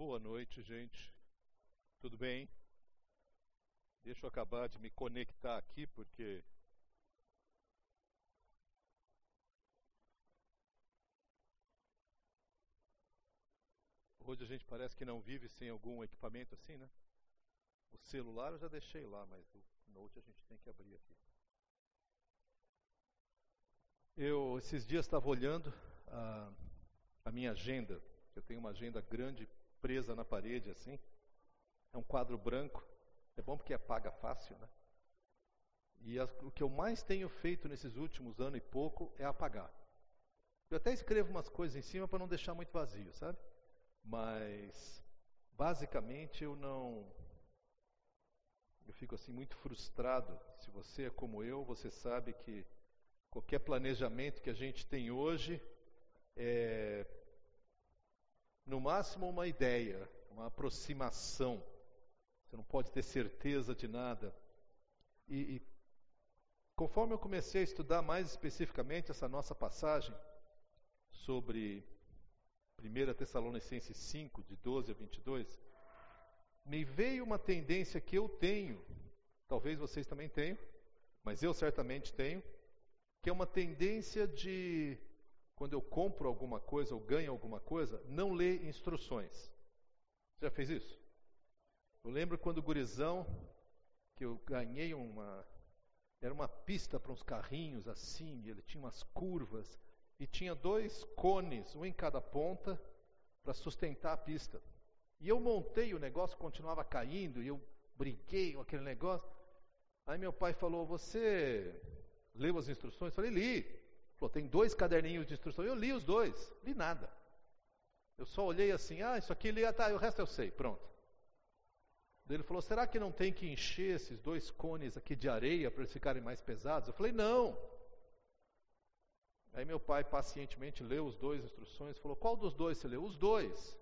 Boa noite, gente. Tudo bem? Deixa eu acabar de me conectar aqui porque hoje a gente parece que não vive sem algum equipamento assim, né? O celular eu já deixei lá, mas o note a gente tem que abrir aqui. Eu esses dias estava olhando a, a minha agenda. Eu tenho uma agenda grande presa na parede assim. É um quadro branco. É bom porque apaga fácil, né? E as, o que eu mais tenho feito nesses últimos anos e pouco é apagar. Eu até escrevo umas coisas em cima para não deixar muito vazio, sabe? Mas basicamente eu não eu fico assim muito frustrado. Se você é como eu, você sabe que qualquer planejamento que a gente tem hoje é no máximo uma ideia, uma aproximação. Você não pode ter certeza de nada. E, e conforme eu comecei a estudar mais especificamente essa nossa passagem sobre 1 Tessalonicenses 5, de 12 a 22, me veio uma tendência que eu tenho, talvez vocês também tenham, mas eu certamente tenho, que é uma tendência de quando eu compro alguma coisa ou ganho alguma coisa, não ler instruções. Você já fez isso? Eu lembro quando gurizão, que eu ganhei uma. Era uma pista para uns carrinhos assim, ele tinha umas curvas, e tinha dois cones, um em cada ponta, para sustentar a pista. E eu montei o negócio, continuava caindo, e eu briguei com aquele negócio. Aí meu pai falou: Você leu as instruções? Eu falei: Li. Falou, tem dois caderninhos de instrução. Eu li os dois, li nada. Eu só olhei assim, ah, isso aqui li, ah, tá, o resto eu sei, pronto. Ele falou, será que não tem que encher esses dois cones aqui de areia para eles ficarem mais pesados? Eu falei, não. Aí meu pai pacientemente leu os dois instruções, falou, qual dos dois você leu? Os dois.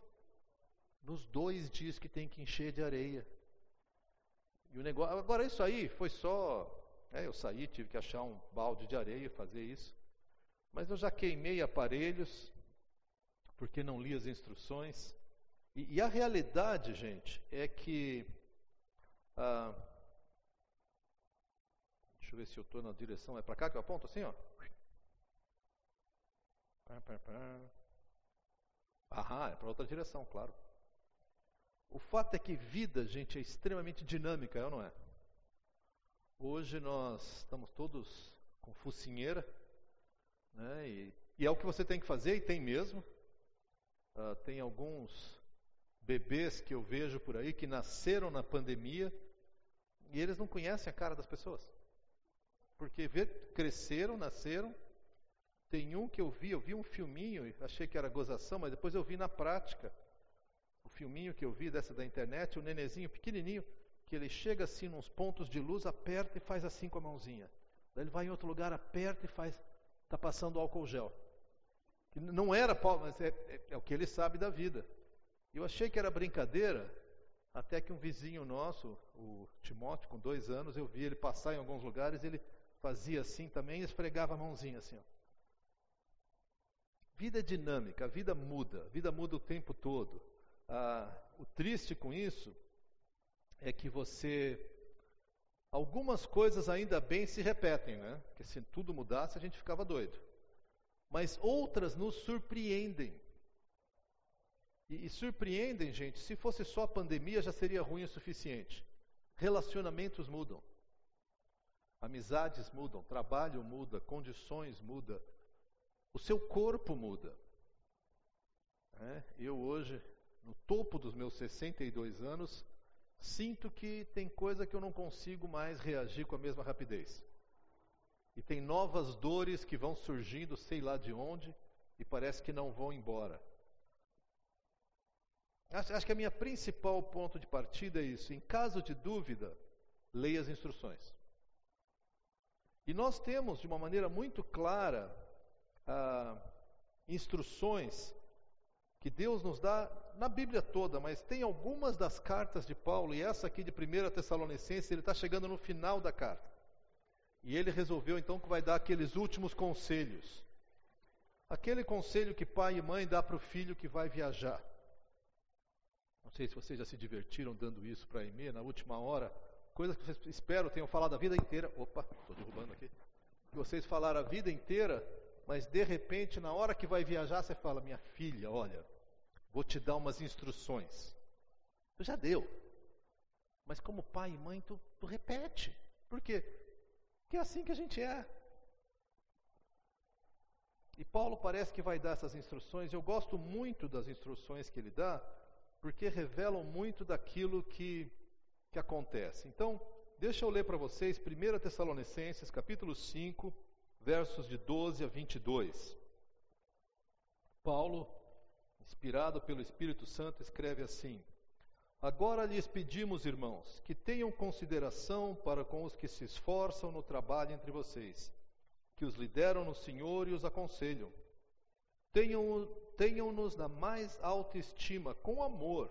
Nos dois diz que tem que encher de areia. E o negócio, agora isso aí foi só, é, eu saí, tive que achar um balde de areia e fazer isso. Mas eu já queimei aparelhos, porque não li as instruções. E, e a realidade, gente, é que. Ah, deixa eu ver se eu estou na direção. É para cá que eu aponto assim, ó? Aham, é para outra direção, claro. O fato é que vida, gente, é extremamente dinâmica, é ou não é? Hoje nós estamos todos com focinheira, né? E, e, é o que você tem que fazer, e tem mesmo. Uh, tem alguns bebês que eu vejo por aí que nasceram na pandemia e eles não conhecem a cara das pessoas. Porque cresceram, nasceram. Tem um que eu vi, eu vi um filminho, achei que era gozação, mas depois eu vi na prática. O filminho que eu vi dessa da internet, o um nenezinho pequenininho, que ele chega assim nos pontos de luz, aperta e faz assim com a mãozinha. Daí ele vai em outro lugar, aperta e faz está passando álcool gel. Não era, mas é, é, é, o que ele sabe da vida. Eu achei que era brincadeira, até que um vizinho nosso, o Timóteo, com dois anos, eu vi ele passar em alguns lugares, ele fazia assim também esfregava a mãozinha assim. Ó. Vida é dinâmica, a vida muda, a vida muda o tempo todo. Ah, o triste com isso é que você Algumas coisas ainda bem se repetem, né? Porque se tudo mudasse a gente ficava doido. Mas outras nos surpreendem. E, e surpreendem, gente, se fosse só a pandemia já seria ruim o suficiente. Relacionamentos mudam. Amizades mudam, trabalho muda, condições muda, o seu corpo muda. É, eu hoje, no topo dos meus 62 anos, sinto que tem coisa que eu não consigo mais reagir com a mesma rapidez. E tem novas dores que vão surgindo, sei lá de onde, e parece que não vão embora. Acho, acho que a minha principal ponto de partida é isso. Em caso de dúvida, leia as instruções. E nós temos, de uma maneira muito clara, ah, instruções que Deus nos dá na Bíblia toda, mas tem algumas das cartas de Paulo, e essa aqui de 1 Tessalonicenses, ele está chegando no final da carta. E ele resolveu então que vai dar aqueles últimos conselhos. Aquele conselho que pai e mãe dá para o filho que vai viajar. Não sei se vocês já se divertiram dando isso para a Emê na última hora. Coisas que vocês espero tenham falado a vida inteira. Opa, estou derrubando aqui. Que vocês falaram a vida inteira, mas de repente, na hora que vai viajar, você fala: Minha filha, olha, vou te dar umas instruções. Tu já deu. Mas como pai e mãe, tu, tu repete. Por quê? Porque é assim que a gente é. E Paulo parece que vai dar essas instruções. Eu gosto muito das instruções que ele dá, porque revelam muito daquilo que, que acontece. Então, deixa eu ler para vocês 1 Tessalonicenses, capítulo 5, versos de 12 a 22. Paulo, inspirado pelo Espírito Santo, escreve assim: Agora lhes pedimos, irmãos, que tenham consideração para com os que se esforçam no trabalho entre vocês que os lideram no Senhor e os aconselham. Tenham-nos tenham na mais alta estima, com amor,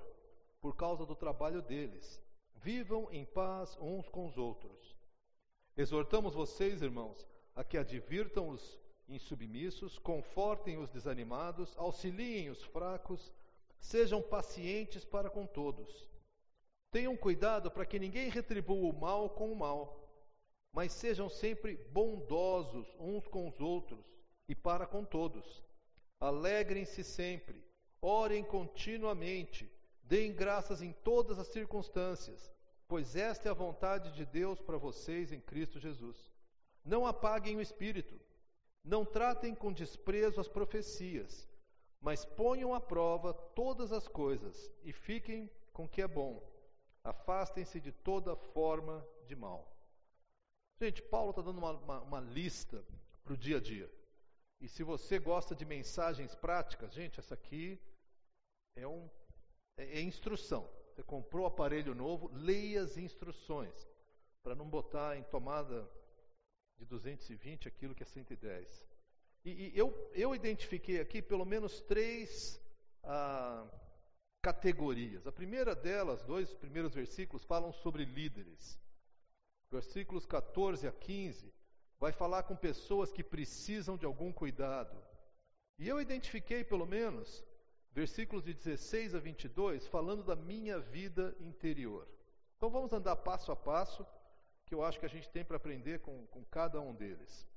por causa do trabalho deles. Vivam em paz uns com os outros. Exortamos vocês, irmãos, a que advirtam os insubmissos, confortem os desanimados, auxiliem os fracos, sejam pacientes para com todos. Tenham cuidado para que ninguém retribua o mal com o mal mas sejam sempre bondosos uns com os outros e para com todos. Alegrem-se sempre, orem continuamente, deem graças em todas as circunstâncias, pois esta é a vontade de Deus para vocês em Cristo Jesus. Não apaguem o espírito, não tratem com desprezo as profecias, mas ponham à prova todas as coisas e fiquem com o que é bom. Afastem-se de toda forma de mal. Gente, Paulo está dando uma, uma, uma lista para o dia a dia. E se você gosta de mensagens práticas, gente, essa aqui é, um, é, é instrução. Você comprou o aparelho novo, leia as instruções, para não botar em tomada de 220 aquilo que é 110. E, e eu, eu identifiquei aqui pelo menos três ah, categorias. A primeira delas, dois primeiros versículos, falam sobre líderes versículos 14 a 15, vai falar com pessoas que precisam de algum cuidado. E eu identifiquei, pelo menos, versículos de 16 a 22, falando da minha vida interior. Então vamos andar passo a passo, que eu acho que a gente tem para aprender com, com cada um deles.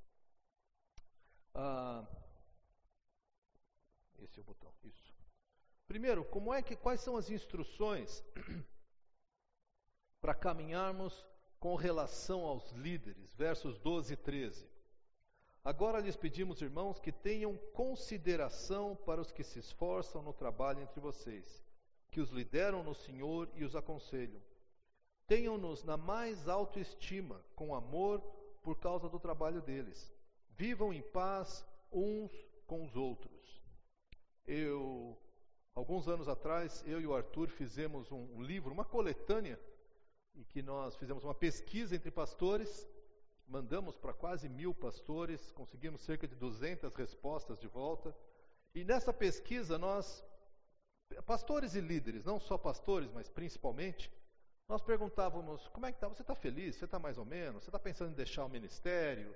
Ah, esse é o botão, isso. Primeiro, como é que, quais são as instruções para caminharmos com relação aos líderes, versos 12 e 13. Agora lhes pedimos, irmãos, que tenham consideração para os que se esforçam no trabalho entre vocês, que os lideram no Senhor e os aconselham. Tenham-nos na mais alta estima, com amor, por causa do trabalho deles. Vivam em paz uns com os outros. Eu, alguns anos atrás, eu e o Arthur fizemos um livro, uma coletânea e que nós fizemos uma pesquisa entre pastores, mandamos para quase mil pastores, conseguimos cerca de 200 respostas de volta. E nessa pesquisa nós, pastores e líderes, não só pastores, mas principalmente, nós perguntávamos: como é que está? Você está feliz? Você está mais ou menos? Você está pensando em deixar o ministério?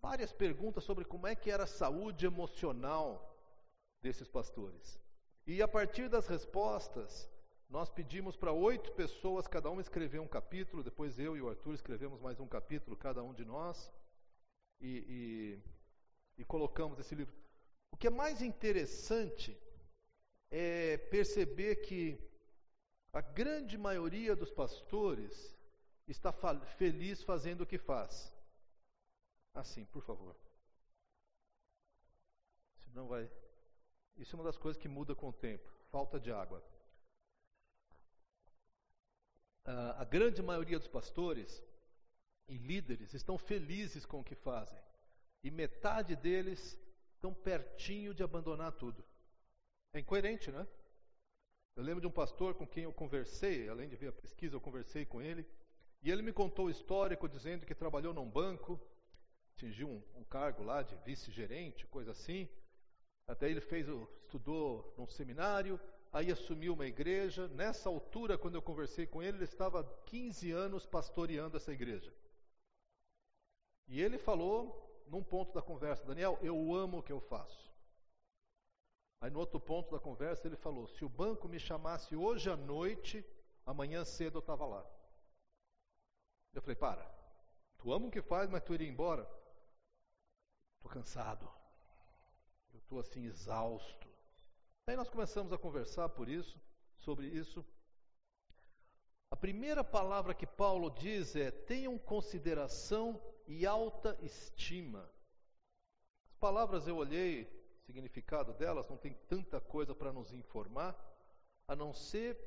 Várias perguntas sobre como é que era a saúde emocional desses pastores. E a partir das respostas, nós pedimos para oito pessoas, cada uma escrever um capítulo, depois eu e o Arthur escrevemos mais um capítulo, cada um de nós, e, e, e colocamos esse livro. O que é mais interessante é perceber que a grande maioria dos pastores está feliz fazendo o que faz. Assim, por favor. Senão vai. Isso é uma das coisas que muda com o tempo. Falta de água a grande maioria dos pastores e líderes estão felizes com o que fazem. E metade deles estão pertinho de abandonar tudo. É incoerente, né? Eu lembro de um pastor com quem eu conversei, além de ver a pesquisa, eu conversei com ele, e ele me contou o histórico dizendo que trabalhou num banco, atingiu um, um cargo lá de vice-gerente, coisa assim. Até ele fez, estudou num seminário, aí assumiu uma igreja. Nessa altura, quando eu conversei com ele, ele estava 15 anos pastoreando essa igreja. E ele falou, num ponto da conversa, Daniel, eu amo o que eu faço. Aí no outro ponto da conversa ele falou: se o banco me chamasse hoje à noite, amanhã cedo eu estava lá. Eu falei: para, tu ama o que faz, mas tu iria embora? Estou cansado, eu estou assim exausto. Aí nós começamos a conversar por isso, sobre isso. A primeira palavra que Paulo diz é: tenham consideração e alta estima. As palavras eu olhei, significado delas, não tem tanta coisa para nos informar, a não ser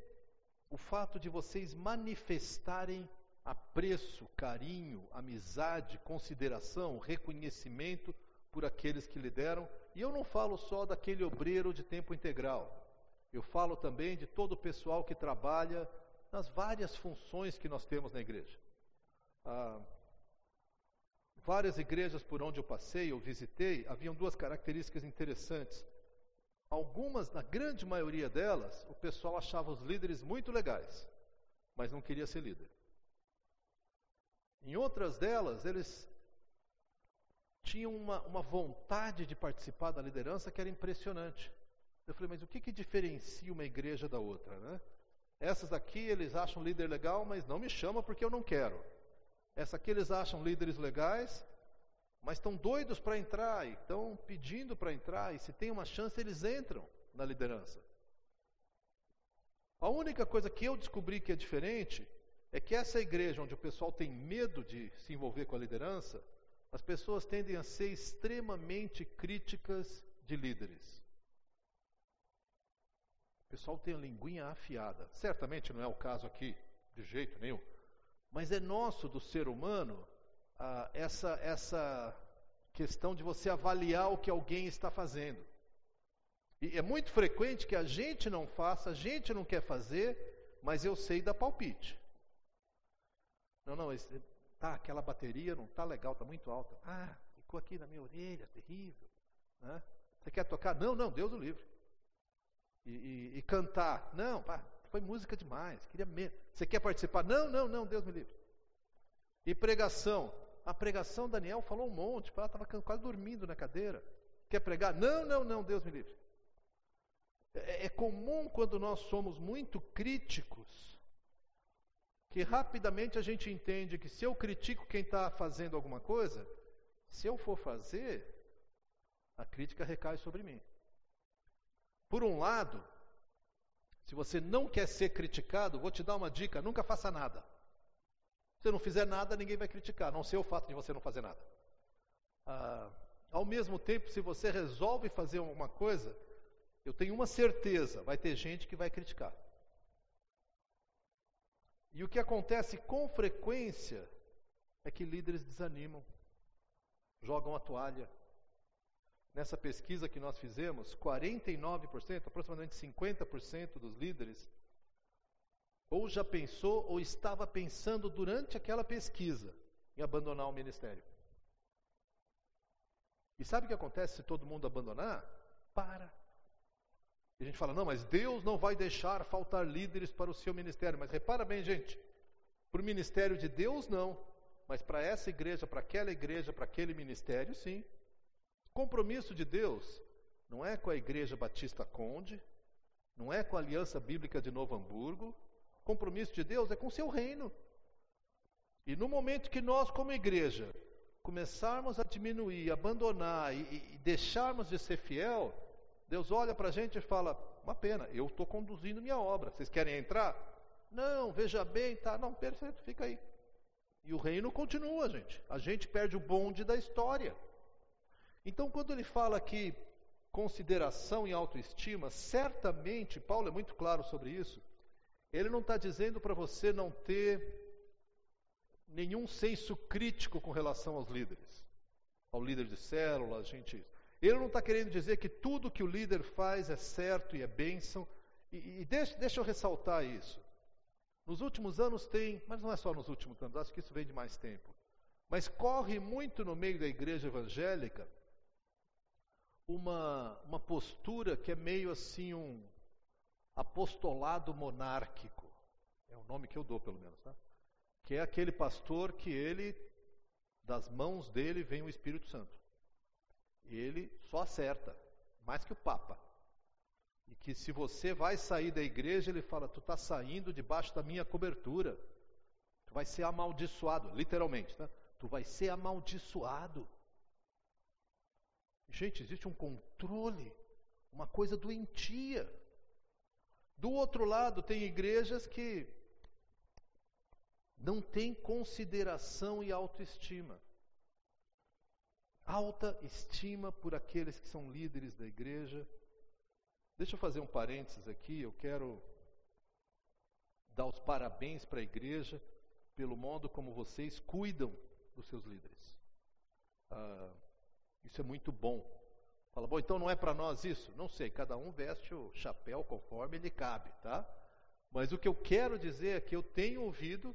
o fato de vocês manifestarem apreço, carinho, amizade, consideração, reconhecimento por aqueles que lhe deram. E eu não falo só daquele obreiro de tempo integral. Eu falo também de todo o pessoal que trabalha nas várias funções que nós temos na igreja. Ah, várias igrejas por onde eu passei, eu visitei, haviam duas características interessantes. Algumas, na grande maioria delas, o pessoal achava os líderes muito legais, mas não queria ser líder. Em outras delas, eles tinham uma, uma vontade de participar da liderança que era impressionante. Eu falei, mas o que, que diferencia uma igreja da outra, né? Essas daqui eles acham líder legal, mas não me chama porque eu não quero. Essa aqui eles acham líderes legais, mas estão doidos para entrar e estão pedindo para entrar, e se tem uma chance, eles entram na liderança. A única coisa que eu descobri que é diferente é que essa igreja onde o pessoal tem medo de se envolver com a liderança, as pessoas tendem a ser extremamente críticas de líderes. O pessoal tem a linguinha afiada. Certamente não é o caso aqui, de jeito nenhum. Mas é nosso do ser humano ah, essa, essa questão de você avaliar o que alguém está fazendo. E é muito frequente que a gente não faça, a gente não quer fazer, mas eu sei dar palpite. Não, não, esse, tá, aquela bateria não está legal, está muito alta. Ah, ficou aqui na minha orelha, terrível. Né? Você quer tocar? Não, não, Deus o livre. E, e, e cantar? Não, pá, foi música demais, queria mesmo. Você quer participar? Não, não, não, Deus me livre. E pregação? A pregação, Daniel falou um monte, ela estava quase dormindo na cadeira. Quer pregar? Não, não, não, Deus me livre. É, é comum quando nós somos muito críticos, que rapidamente a gente entende que se eu critico quem está fazendo alguma coisa, se eu for fazer, a crítica recai sobre mim. Por um lado, se você não quer ser criticado, vou te dar uma dica: nunca faça nada. Se não fizer nada, ninguém vai criticar, não sei o fato de você não fazer nada. Ah, ao mesmo tempo, se você resolve fazer uma coisa, eu tenho uma certeza: vai ter gente que vai criticar. E o que acontece com frequência é que líderes desanimam, jogam a toalha, Nessa pesquisa que nós fizemos, 49%, aproximadamente 50% dos líderes, ou já pensou ou estava pensando durante aquela pesquisa em abandonar o ministério. E sabe o que acontece se todo mundo abandonar? Para. E a gente fala, não, mas Deus não vai deixar faltar líderes para o seu ministério. Mas repara bem, gente, para o ministério de Deus, não. Mas para essa igreja, para aquela igreja, para aquele ministério, sim. Compromisso de Deus não é com a Igreja Batista Conde, não é com a Aliança Bíblica de Novo Hamburgo. Compromisso de Deus é com o seu reino. E no momento que nós, como igreja, começarmos a diminuir, abandonar e, e deixarmos de ser fiel, Deus olha para a gente e fala: uma pena, eu estou conduzindo minha obra. Vocês querem entrar? Não, veja bem, tá, não, perfeito, fica aí. E o reino continua, gente. A gente perde o bonde da história. Então, quando ele fala aqui consideração e autoestima, certamente, Paulo é muito claro sobre isso, ele não está dizendo para você não ter nenhum senso crítico com relação aos líderes, ao líder de célula, gente. Ele não está querendo dizer que tudo que o líder faz é certo e é bênção. E, e deixa, deixa eu ressaltar isso. Nos últimos anos tem, mas não é só nos últimos anos, acho que isso vem de mais tempo. Mas corre muito no meio da igreja evangélica uma, uma postura que é meio assim um apostolado monárquico. É o nome que eu dou, pelo menos, tá? Que é aquele pastor que ele, das mãos dele vem o Espírito Santo. Ele só acerta, mais que o Papa. E que se você vai sair da igreja, ele fala: Tu está saindo debaixo da minha cobertura. Tu vai ser amaldiçoado, literalmente, tá? Tu vai ser amaldiçoado. Gente, existe um controle, uma coisa doentia. Do outro lado, tem igrejas que não têm consideração e autoestima. Alta estima por aqueles que são líderes da igreja. Deixa eu fazer um parênteses aqui, eu quero dar os parabéns para a igreja pelo modo como vocês cuidam dos seus líderes. Ah, isso é muito bom. Fala, bom, então não é para nós isso? Não sei, cada um veste o chapéu conforme ele cabe, tá? Mas o que eu quero dizer é que eu tenho ouvido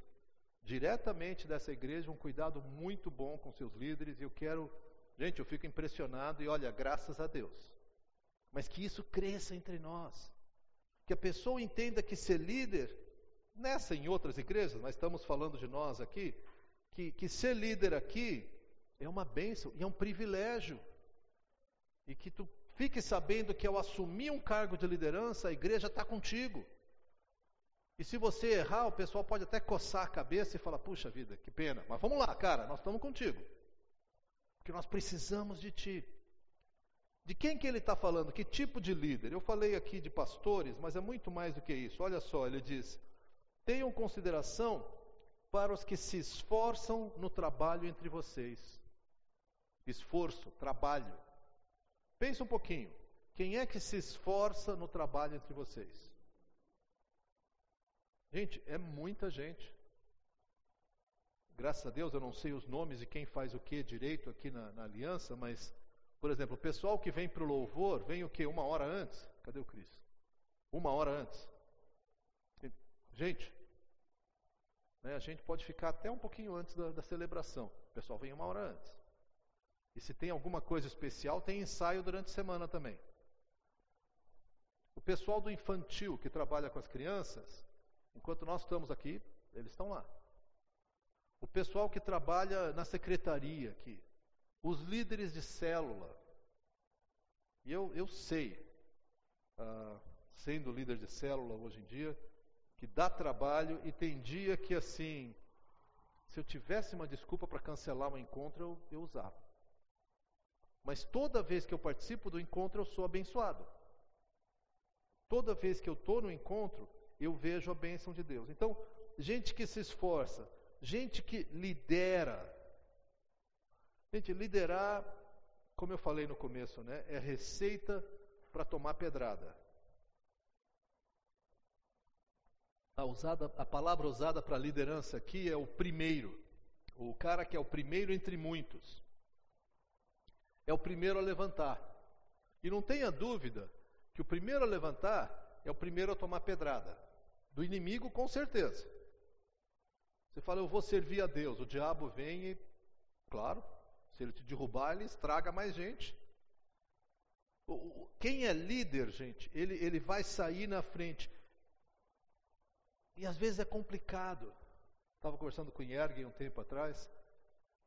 diretamente dessa igreja um cuidado muito bom com seus líderes e eu quero, gente, eu fico impressionado e olha, graças a Deus. Mas que isso cresça entre nós. Que a pessoa entenda que ser líder, nessa e em outras igrejas, mas estamos falando de nós aqui, que, que ser líder aqui é uma bênção e é um privilégio. E que tu fique sabendo que ao assumir um cargo de liderança, a igreja está contigo. E se você errar, o pessoal pode até coçar a cabeça e falar: puxa vida, que pena. Mas vamos lá, cara, nós estamos contigo. Porque nós precisamos de ti. De quem que ele está falando? Que tipo de líder? Eu falei aqui de pastores, mas é muito mais do que isso. Olha só, ele diz: tenham consideração para os que se esforçam no trabalho entre vocês. Esforço, trabalho. Pensa um pouquinho. Quem é que se esforça no trabalho entre vocês? Gente, é muita gente. Graças a Deus eu não sei os nomes de quem faz o que direito aqui na, na aliança, mas, por exemplo, o pessoal que vem para o louvor vem o que? Uma hora antes? Cadê o Cris? Uma hora antes. Gente, né, a gente pode ficar até um pouquinho antes da, da celebração. O pessoal vem uma hora antes. E se tem alguma coisa especial, tem ensaio durante a semana também. O pessoal do infantil que trabalha com as crianças, enquanto nós estamos aqui, eles estão lá. O pessoal que trabalha na secretaria aqui, os líderes de célula. E eu, eu sei, ah, sendo líder de célula hoje em dia, que dá trabalho e tem dia que assim, se eu tivesse uma desculpa para cancelar um encontro, eu, eu usava. Mas toda vez que eu participo do encontro, eu sou abençoado. Toda vez que eu estou no encontro, eu vejo a bênção de Deus. Então, gente que se esforça, gente que lidera. Gente, liderar, como eu falei no começo, né, é receita para tomar pedrada. A, usada, a palavra usada para liderança aqui é o primeiro, o cara que é o primeiro entre muitos. É o primeiro a levantar. E não tenha dúvida que o primeiro a levantar é o primeiro a tomar pedrada. Do inimigo, com certeza. Você fala, eu vou servir a Deus. O diabo vem e, claro, se ele te derrubar, ele estraga mais gente. Quem é líder, gente, ele, ele vai sair na frente. E às vezes é complicado. Estava conversando com o Yergen um tempo atrás,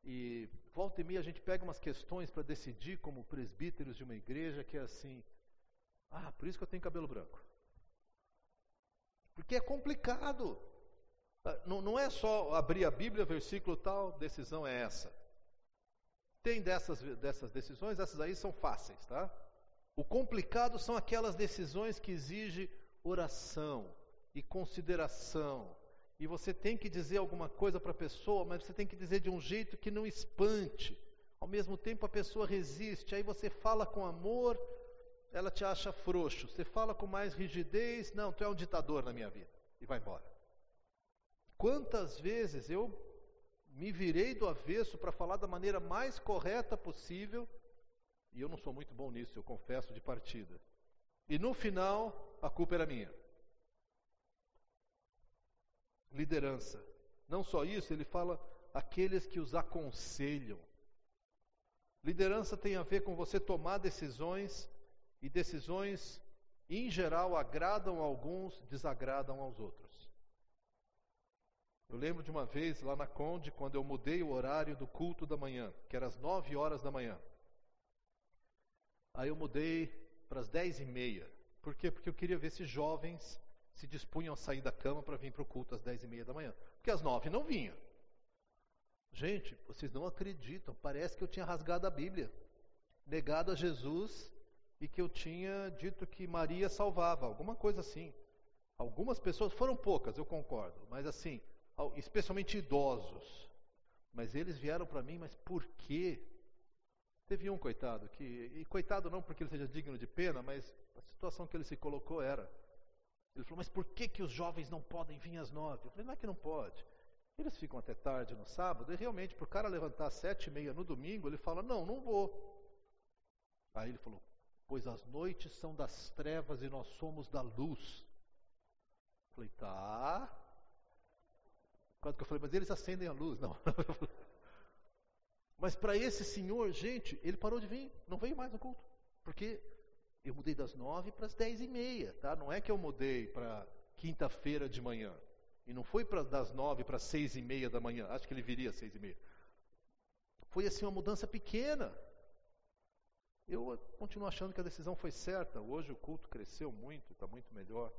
e volta e meia a gente pega umas questões para decidir como presbíteros de uma igreja que é assim, ah, por isso que eu tenho cabelo branco. Porque é complicado. Ah, não, não é só abrir a Bíblia, versículo tal, decisão é essa. Tem dessas, dessas decisões, essas aí são fáceis, tá? O complicado são aquelas decisões que exigem oração, e consideração. E você tem que dizer alguma coisa para a pessoa, mas você tem que dizer de um jeito que não espante. Ao mesmo tempo a pessoa resiste, aí você fala com amor, ela te acha frouxo. Você fala com mais rigidez, não, tu é um ditador na minha vida. E vai embora. Quantas vezes eu me virei do avesso para falar da maneira mais correta possível, e eu não sou muito bom nisso, eu confesso de partida. E no final, a culpa era minha liderança. Não só isso, ele fala aqueles que os aconselham. Liderança tem a ver com você tomar decisões e decisões, em geral, agradam a alguns, desagradam aos outros. Eu lembro de uma vez lá na Conde, quando eu mudei o horário do culto da manhã, que era às nove horas da manhã. Aí eu mudei para as dez e meia. Por quê? Porque eu queria ver se jovens se dispunham a sair da cama para vir para o culto às dez e meia da manhã. Porque às nove não vinha. Gente, vocês não acreditam, parece que eu tinha rasgado a Bíblia, negado a Jesus e que eu tinha dito que Maria salvava, alguma coisa assim. Algumas pessoas, foram poucas, eu concordo, mas assim, especialmente idosos. Mas eles vieram para mim, mas por quê? Teve um coitado que, e coitado não porque ele seja digno de pena, mas a situação que ele se colocou era. Ele falou, mas por que, que os jovens não podem vir às nove? Eu falei, não é que não pode. Eles ficam até tarde no sábado, e realmente, para o cara levantar às sete e meia no domingo, ele fala, não, não vou. Aí ele falou, pois as noites são das trevas e nós somos da luz. Eu falei, tá. Quando que eu falei, mas eles acendem a luz. Não. mas para esse senhor, gente, ele parou de vir, não veio mais no culto. Porque eu mudei das nove para as dez e meia, tá? Não é que eu mudei para quinta-feira de manhã. E não foi para das nove para seis e meia da manhã. Acho que ele viria às seis e meia. Foi assim uma mudança pequena. Eu continuo achando que a decisão foi certa. Hoje o culto cresceu muito, está muito melhor.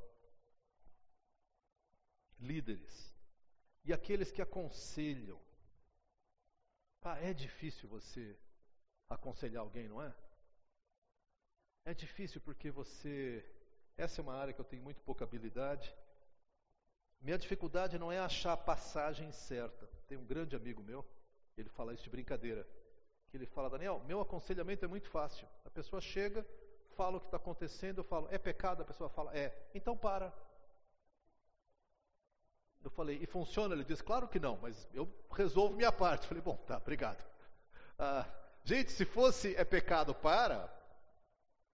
Líderes e aqueles que aconselham. Ah, é difícil você aconselhar alguém, não é? É difícil porque você. Essa é uma área que eu tenho muito pouca habilidade. Minha dificuldade não é achar a passagem certa. Tem um grande amigo meu, ele fala isso de brincadeira. Que ele fala, Daniel, meu aconselhamento é muito fácil. A pessoa chega, fala o que está acontecendo, eu falo, é pecado? A pessoa fala, é. Então para. Eu falei, e funciona? Ele diz, claro que não, mas eu resolvo minha parte. Eu falei, bom, tá, obrigado. Ah, gente, se fosse é pecado, para.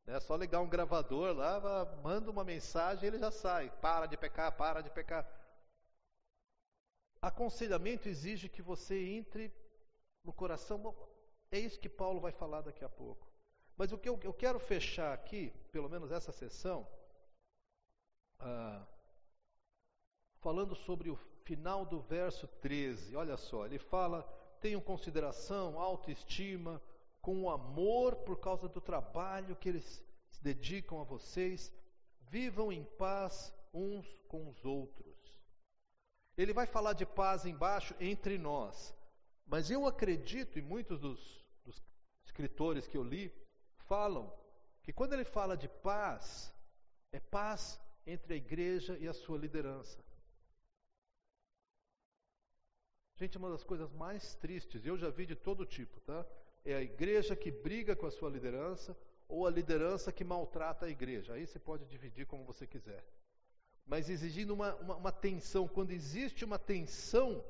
É só ligar um gravador lá, manda uma mensagem e ele já sai. Para de pecar, para de pecar. Aconselhamento exige que você entre no coração. É isso que Paulo vai falar daqui a pouco. Mas o que eu, eu quero fechar aqui, pelo menos essa sessão, ah, falando sobre o final do verso 13. Olha só, ele fala: tenham consideração, autoestima, com amor por causa do trabalho que eles se dedicam a vocês, vivam em paz uns com os outros. Ele vai falar de paz embaixo entre nós, mas eu acredito, e muitos dos, dos escritores que eu li falam, que quando ele fala de paz, é paz entre a igreja e a sua liderança. Gente, uma das coisas mais tristes, eu já vi de todo tipo, tá? É a igreja que briga com a sua liderança ou a liderança que maltrata a igreja. Aí você pode dividir como você quiser. Mas exigindo uma, uma, uma tensão, quando existe uma tensão,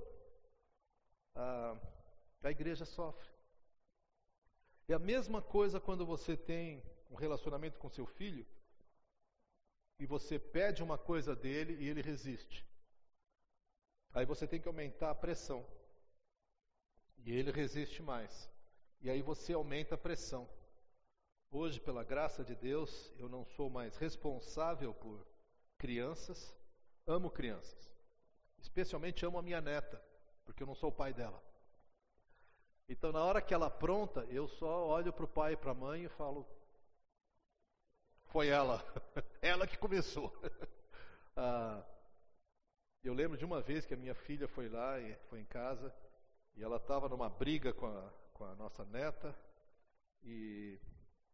a, a igreja sofre. É a mesma coisa quando você tem um relacionamento com seu filho e você pede uma coisa dele e ele resiste. Aí você tem que aumentar a pressão. E ele resiste mais. E aí você aumenta a pressão. Hoje, pela graça de Deus, eu não sou mais responsável por crianças. Amo crianças. Especialmente amo a minha neta, porque eu não sou o pai dela. Então, na hora que ela apronta, eu só olho para o pai e para a mãe e falo: Foi ela, ela que começou. ah, eu lembro de uma vez que a minha filha foi lá foi em casa e ela estava numa briga com a, com a nossa neta e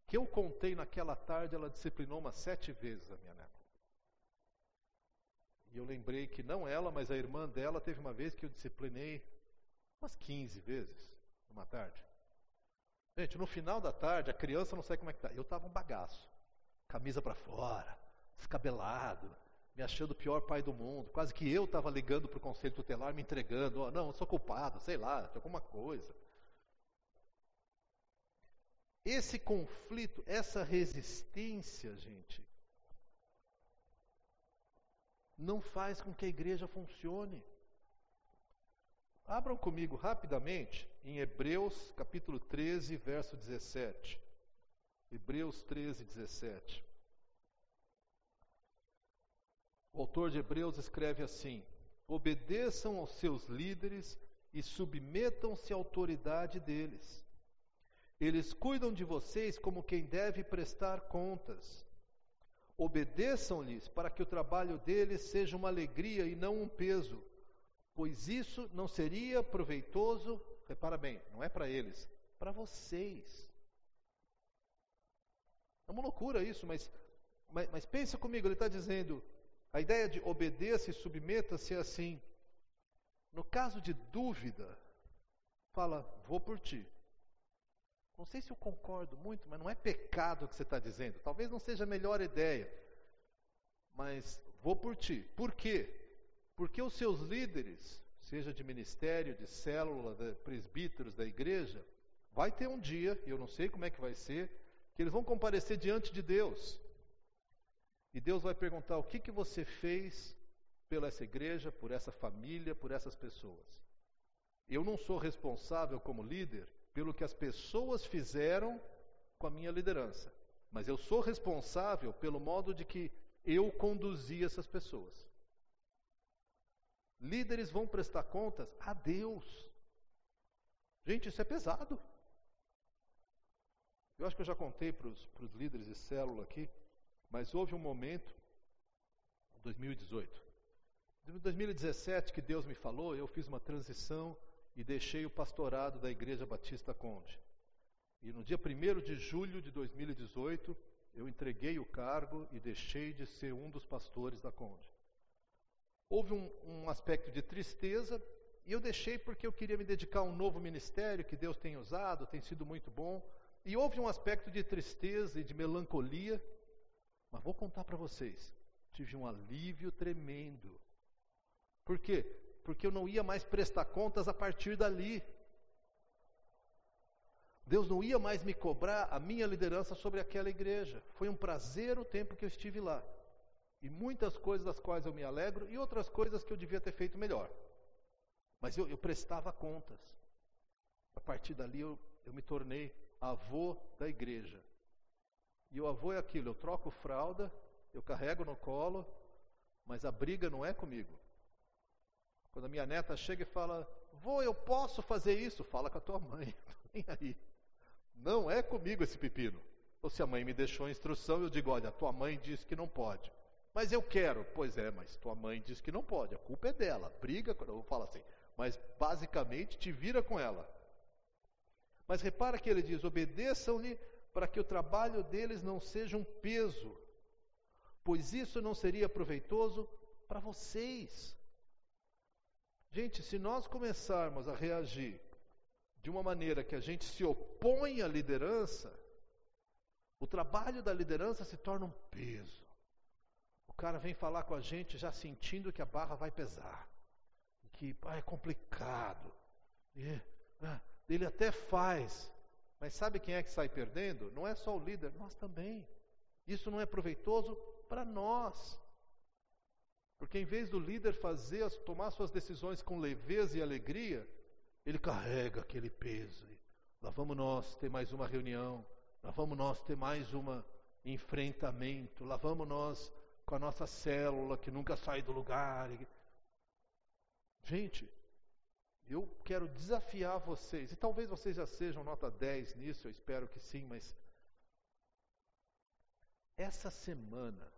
que eu contei naquela tarde, ela disciplinou umas sete vezes a minha neta. E eu lembrei que não ela, mas a irmã dela teve uma vez que eu disciplinei umas 15 vezes numa tarde. Gente, no final da tarde, a criança não sei como é que tá. Eu estava um bagaço, camisa para fora, descabelado, me achando o pior pai do mundo. Quase que eu estava ligando para o conselho tutelar, me entregando. Oh, não, eu sou culpado, sei lá, de alguma coisa. Esse conflito, essa resistência, gente, não faz com que a igreja funcione. Abram comigo rapidamente em Hebreus capítulo 13, verso 17. Hebreus 13, 17. O autor de Hebreus escreve assim: obedeçam aos seus líderes e submetam-se à autoridade deles. Eles cuidam de vocês como quem deve prestar contas. Obedeçam-lhes para que o trabalho deles seja uma alegria e não um peso, pois isso não seria proveitoso, repara bem, não é para eles, para vocês. É uma loucura isso, mas, mas, mas pensa comigo, ele está dizendo, a ideia de obedeça e submeta-se é assim. No caso de dúvida, fala, vou por ti. Não sei se eu concordo muito, mas não é pecado o que você está dizendo. Talvez não seja a melhor ideia. Mas vou por ti. Por quê? Porque os seus líderes, seja de ministério, de célula, de presbíteros da igreja, vai ter um dia, e eu não sei como é que vai ser, que eles vão comparecer diante de Deus. E Deus vai perguntar: o que, que você fez pela essa igreja, por essa família, por essas pessoas? Eu não sou responsável como líder pelo que as pessoas fizeram com a minha liderança, mas eu sou responsável pelo modo de que eu conduzi essas pessoas. Líderes vão prestar contas a Deus. Gente, isso é pesado. Eu acho que eu já contei para os líderes de célula aqui, mas houve um momento, 2018, em 2017 que Deus me falou, eu fiz uma transição e deixei o pastorado da Igreja Batista Conde. E no dia 1 de julho de 2018, eu entreguei o cargo e deixei de ser um dos pastores da Conde. Houve um, um aspecto de tristeza e eu deixei porque eu queria me dedicar a um novo ministério que Deus tem usado, tem sido muito bom. E houve um aspecto de tristeza e de melancolia, mas vou contar para vocês. Tive um alívio tremendo. Por quê? Porque eu não ia mais prestar contas a partir dali. Deus não ia mais me cobrar a minha liderança sobre aquela igreja. Foi um prazer o tempo que eu estive lá. E muitas coisas das quais eu me alegro e outras coisas que eu devia ter feito melhor. Mas eu, eu prestava contas. A partir dali eu, eu me tornei avô da igreja. E o avô é aquilo: eu troco fralda, eu carrego no colo, mas a briga não é comigo. Quando a minha neta chega e fala, vô, eu posso fazer isso? Fala com a tua mãe, nem aí. Não é comigo esse pepino. Ou se a mãe me deixou a instrução, eu digo, olha, tua mãe disse que não pode. Mas eu quero. Pois é, mas tua mãe disse que não pode. A culpa é dela. Briga, eu falo assim. Mas basicamente te vira com ela. Mas repara que ele diz: obedeçam-lhe para que o trabalho deles não seja um peso, pois isso não seria proveitoso para vocês. Gente, se nós começarmos a reagir de uma maneira que a gente se opõe à liderança, o trabalho da liderança se torna um peso. O cara vem falar com a gente já sentindo que a barra vai pesar, que ah, é complicado. E, ah, ele até faz, mas sabe quem é que sai perdendo? Não é só o líder, nós também. Isso não é proveitoso para nós. Porque em vez do líder fazer, tomar suas decisões com leveza e alegria, ele carrega aquele peso. Lá vamos nós ter mais uma reunião, lá vamos nós ter mais um enfrentamento, lá vamos nós com a nossa célula que nunca sai do lugar. Gente, eu quero desafiar vocês, e talvez vocês já sejam nota 10 nisso, eu espero que sim, mas essa semana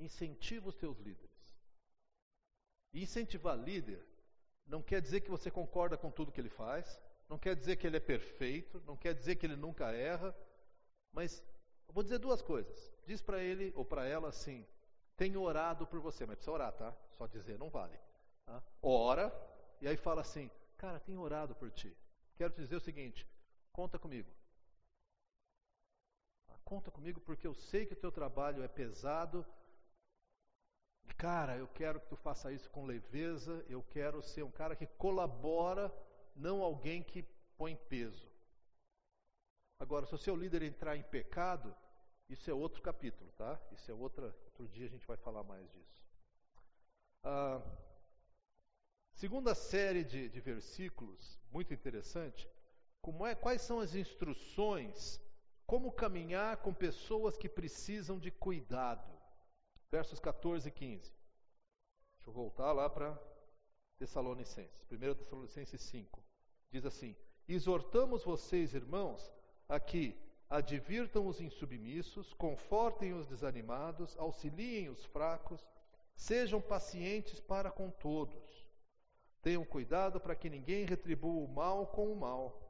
Incentiva os teus líderes. E incentivar líder não quer dizer que você concorda com tudo que ele faz, não quer dizer que ele é perfeito, não quer dizer que ele nunca erra, mas eu vou dizer duas coisas. Diz para ele ou para ela assim: tenho orado por você, mas precisa orar, tá? Só dizer não vale. Tá? Ora, e aí fala assim: cara, tenho orado por ti. Quero te dizer o seguinte: conta comigo. Tá? Conta comigo porque eu sei que o teu trabalho é pesado, Cara, eu quero que tu faça isso com leveza, eu quero ser um cara que colabora, não alguém que põe peso. Agora, se o seu líder entrar em pecado, isso é outro capítulo, tá? Isso é outra, outro dia a gente vai falar mais disso. Ah, segunda série de, de versículos, muito interessante. Como é, quais são as instruções? Como caminhar com pessoas que precisam de cuidado? Versos 14 e 15. Deixa eu voltar lá para Tessalonicenses. 1 Tessalonicenses 5. Diz assim: Exortamos vocês, irmãos, a que, advirtam os insubmissos, confortem os desanimados, auxiliem os fracos, sejam pacientes para com todos. Tenham cuidado para que ninguém retribua o mal com o mal,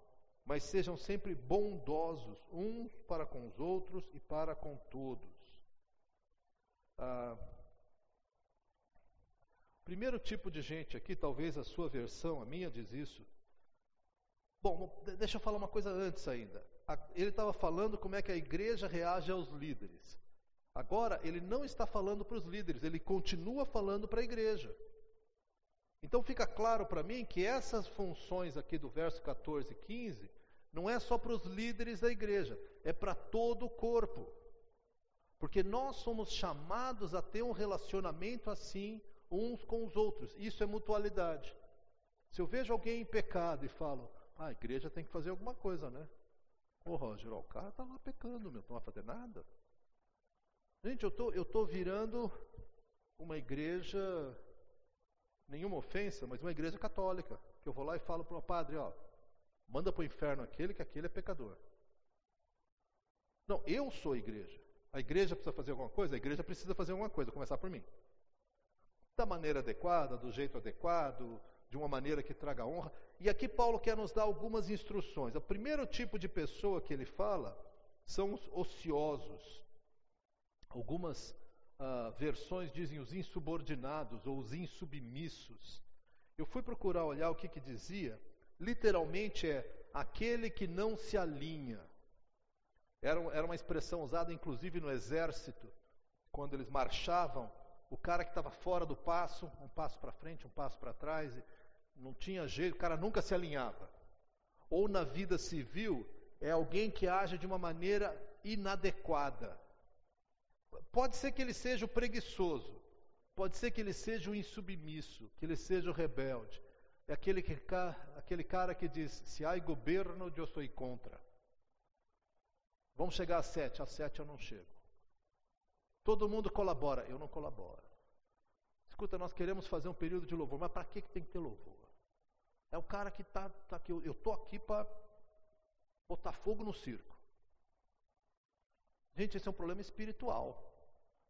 mas sejam sempre bondosos uns para com os outros e para com todos. Ah, primeiro tipo de gente aqui, talvez a sua versão, a minha diz isso. Bom, deixa eu falar uma coisa antes ainda. Ele estava falando como é que a igreja reage aos líderes. Agora, ele não está falando para os líderes, ele continua falando para a igreja. Então fica claro para mim que essas funções aqui do verso 14 e 15 não é só para os líderes da igreja, é para todo o corpo. Porque nós somos chamados a ter um relacionamento assim uns com os outros. Isso é mutualidade. Se eu vejo alguém em pecado e falo, ah, a igreja tem que fazer alguma coisa, né? Ô Roger, ó, o cara está lá pecando, meu, não vai fazer nada. Gente, eu tô, eu tô virando uma igreja, nenhuma ofensa, mas uma igreja católica. Que eu vou lá e falo para o padre, ó, manda para o inferno aquele que aquele é pecador. Não, eu sou igreja. A igreja precisa fazer alguma coisa? A igreja precisa fazer alguma coisa, começar por mim. Da maneira adequada, do jeito adequado, de uma maneira que traga honra. E aqui Paulo quer nos dar algumas instruções. O primeiro tipo de pessoa que ele fala são os ociosos. Algumas uh, versões dizem os insubordinados ou os insubmissos. Eu fui procurar olhar o que, que dizia. Literalmente é aquele que não se alinha. Era, era uma expressão usada inclusive no exército, quando eles marchavam, o cara que estava fora do passo, um passo para frente, um passo para trás, não tinha jeito, o cara nunca se alinhava. Ou na vida civil, é alguém que age de uma maneira inadequada. Pode ser que ele seja o preguiçoso, pode ser que ele seja o insubmisso, que ele seja o rebelde. É aquele, que, aquele cara que diz: se há governo, eu sou contra. Vamos chegar às sete, às sete eu não chego. Todo mundo colabora, eu não colaboro. Escuta, nós queremos fazer um período de louvor, mas para que, que tem que ter louvor? É o cara que está tá aqui, eu estou aqui para botar fogo no circo. Gente, esse é um problema espiritual.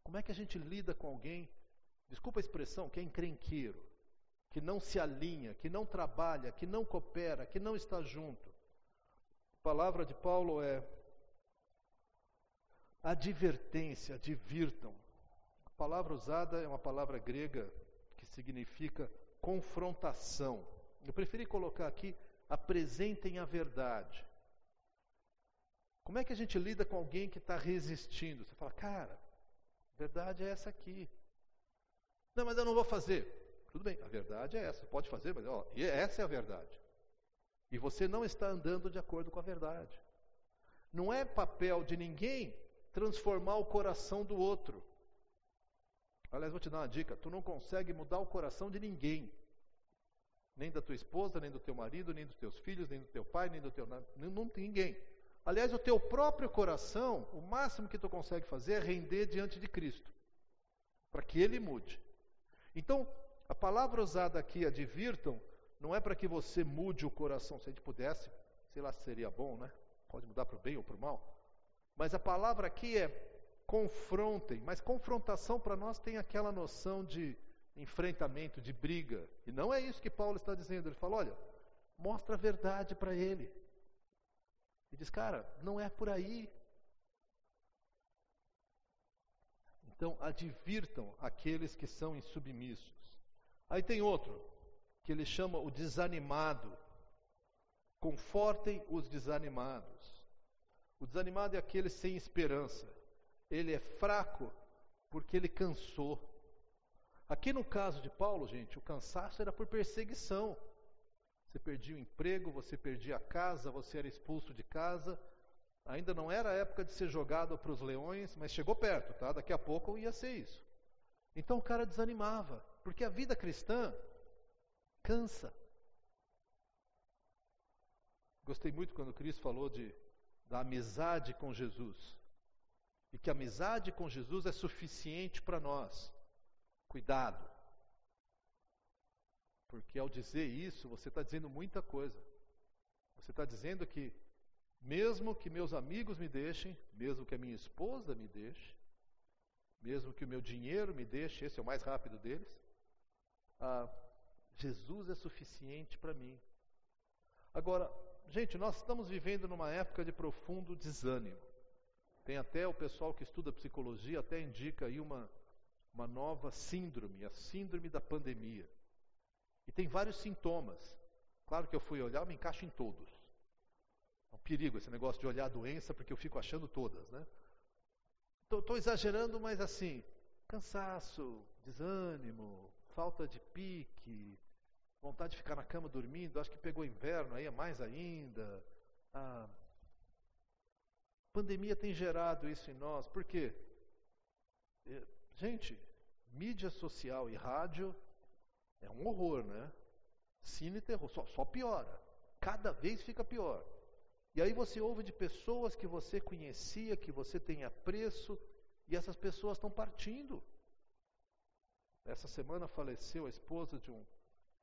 Como é que a gente lida com alguém, desculpa a expressão, que é encrenqueiro, que não se alinha, que não trabalha, que não coopera, que não está junto? A palavra de Paulo é advertência, advirtam. A palavra usada é uma palavra grega que significa confrontação. Eu preferi colocar aqui apresentem a verdade. Como é que a gente lida com alguém que está resistindo? Você fala, cara, a verdade é essa aqui. Não, mas eu não vou fazer. Tudo bem, a verdade é essa. Pode fazer, mas ó, essa é a verdade. E você não está andando de acordo com a verdade. Não é papel de ninguém transformar o coração do outro. Aliás, vou te dar uma dica: tu não consegue mudar o coração de ninguém. Nem da tua esposa, nem do teu marido, nem dos teus filhos, nem do teu pai, nem do teu. Não, não tem ninguém. Aliás, o teu próprio coração, o máximo que tu consegue fazer é render diante de Cristo, para que ele mude. Então, a palavra usada aqui, advirtam, não é para que você mude o coração. Se a gente pudesse, sei lá se seria bom, né? Pode mudar para o bem ou para o mal. Mas a palavra aqui é confrontem, mas confrontação para nós tem aquela noção de enfrentamento, de briga. E não é isso que Paulo está dizendo. Ele fala: olha, mostra a verdade para ele. E diz, cara, não é por aí. Então, advirtam aqueles que são insubmissos. Aí tem outro, que ele chama o desanimado. Confortem os desanimados. O desanimado é aquele sem esperança. Ele é fraco porque ele cansou. Aqui no caso de Paulo, gente, o cansaço era por perseguição. Você perdia o emprego, você perdia a casa, você era expulso de casa. Ainda não era a época de ser jogado para os leões, mas chegou perto, tá? Daqui a pouco ia ser isso. Então o cara desanimava, porque a vida cristã cansa. Gostei muito quando Cristo falou de da amizade com Jesus. E que a amizade com Jesus é suficiente para nós. Cuidado. Porque ao dizer isso, você está dizendo muita coisa. Você está dizendo que Mesmo que meus amigos me deixem, mesmo que a minha esposa me deixe, mesmo que o meu dinheiro me deixe, esse é o mais rápido deles, ah, Jesus é suficiente para mim. Agora, gente, nós estamos vivendo numa época de profundo desânimo. Tem até o pessoal que estuda psicologia até indica aí uma, uma nova síndrome, a síndrome da pandemia. E tem vários sintomas. Claro que eu fui olhar, eu me encaixo em todos. É um perigo esse negócio de olhar a doença, porque eu fico achando todas, né? Estou exagerando, mas assim, cansaço, desânimo, falta de pique, vontade de ficar na cama dormindo, acho que pegou inverno aí, é mais ainda. A pandemia tem gerado isso em nós, por quê? É, gente, mídia social e rádio é um horror, né? Cine e terror, só, só piora. Cada vez fica pior. E aí você ouve de pessoas que você conhecia, que você tem apreço, e essas pessoas estão partindo. Essa semana faleceu a esposa de um,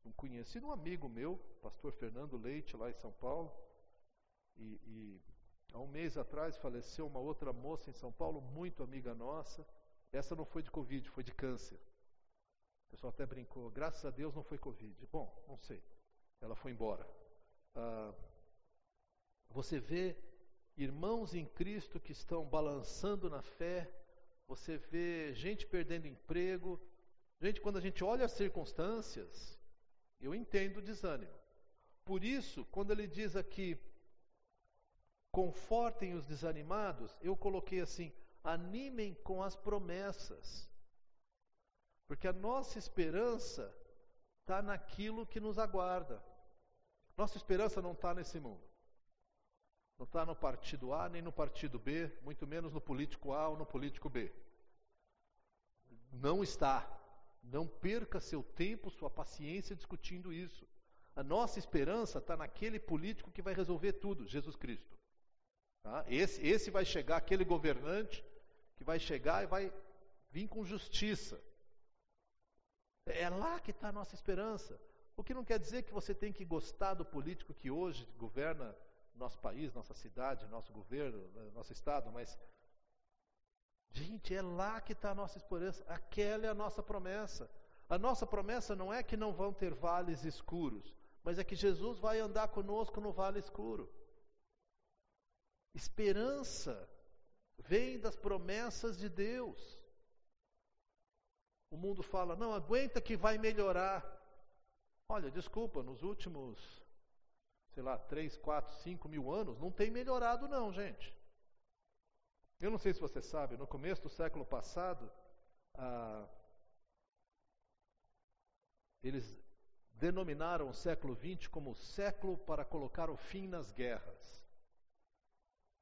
um conhecido, um amigo meu, pastor Fernando Leite, lá em São Paulo. E, e há um mês atrás faleceu uma outra moça em São Paulo, muito amiga nossa. Essa não foi de Covid, foi de câncer. O pessoal até brincou, graças a Deus não foi Covid. Bom, não sei. Ela foi embora. Ah, você vê irmãos em Cristo que estão balançando na fé, você vê gente perdendo emprego. Gente, quando a gente olha as circunstâncias, eu entendo o desânimo. Por isso, quando ele diz aqui, confortem os desanimados, eu coloquei assim: animem com as promessas. Porque a nossa esperança está naquilo que nos aguarda. Nossa esperança não está nesse mundo. Não está no partido A nem no partido B, muito menos no político A ou no político B. Não está. Não perca seu tempo, sua paciência discutindo isso. A nossa esperança está naquele político que vai resolver tudo, Jesus Cristo. Tá? Esse, esse vai chegar, aquele governante que vai chegar e vai vir com justiça. É lá que está a nossa esperança. O que não quer dizer que você tem que gostar do político que hoje governa nosso país, nossa cidade, nosso governo, nosso estado, mas gente, é lá que está a nossa esperança, aquela é a nossa promessa. A nossa promessa não é que não vão ter vales escuros, mas é que Jesus vai andar conosco no vale escuro. Esperança vem das promessas de Deus. O mundo fala, não, aguenta que vai melhorar. Olha, desculpa, nos últimos sei lá, 3, 4, 5 mil anos, não tem melhorado, não, gente. Eu não sei se você sabe, no começo do século passado, ah, eles denominaram o século XX como século para colocar o fim nas guerras.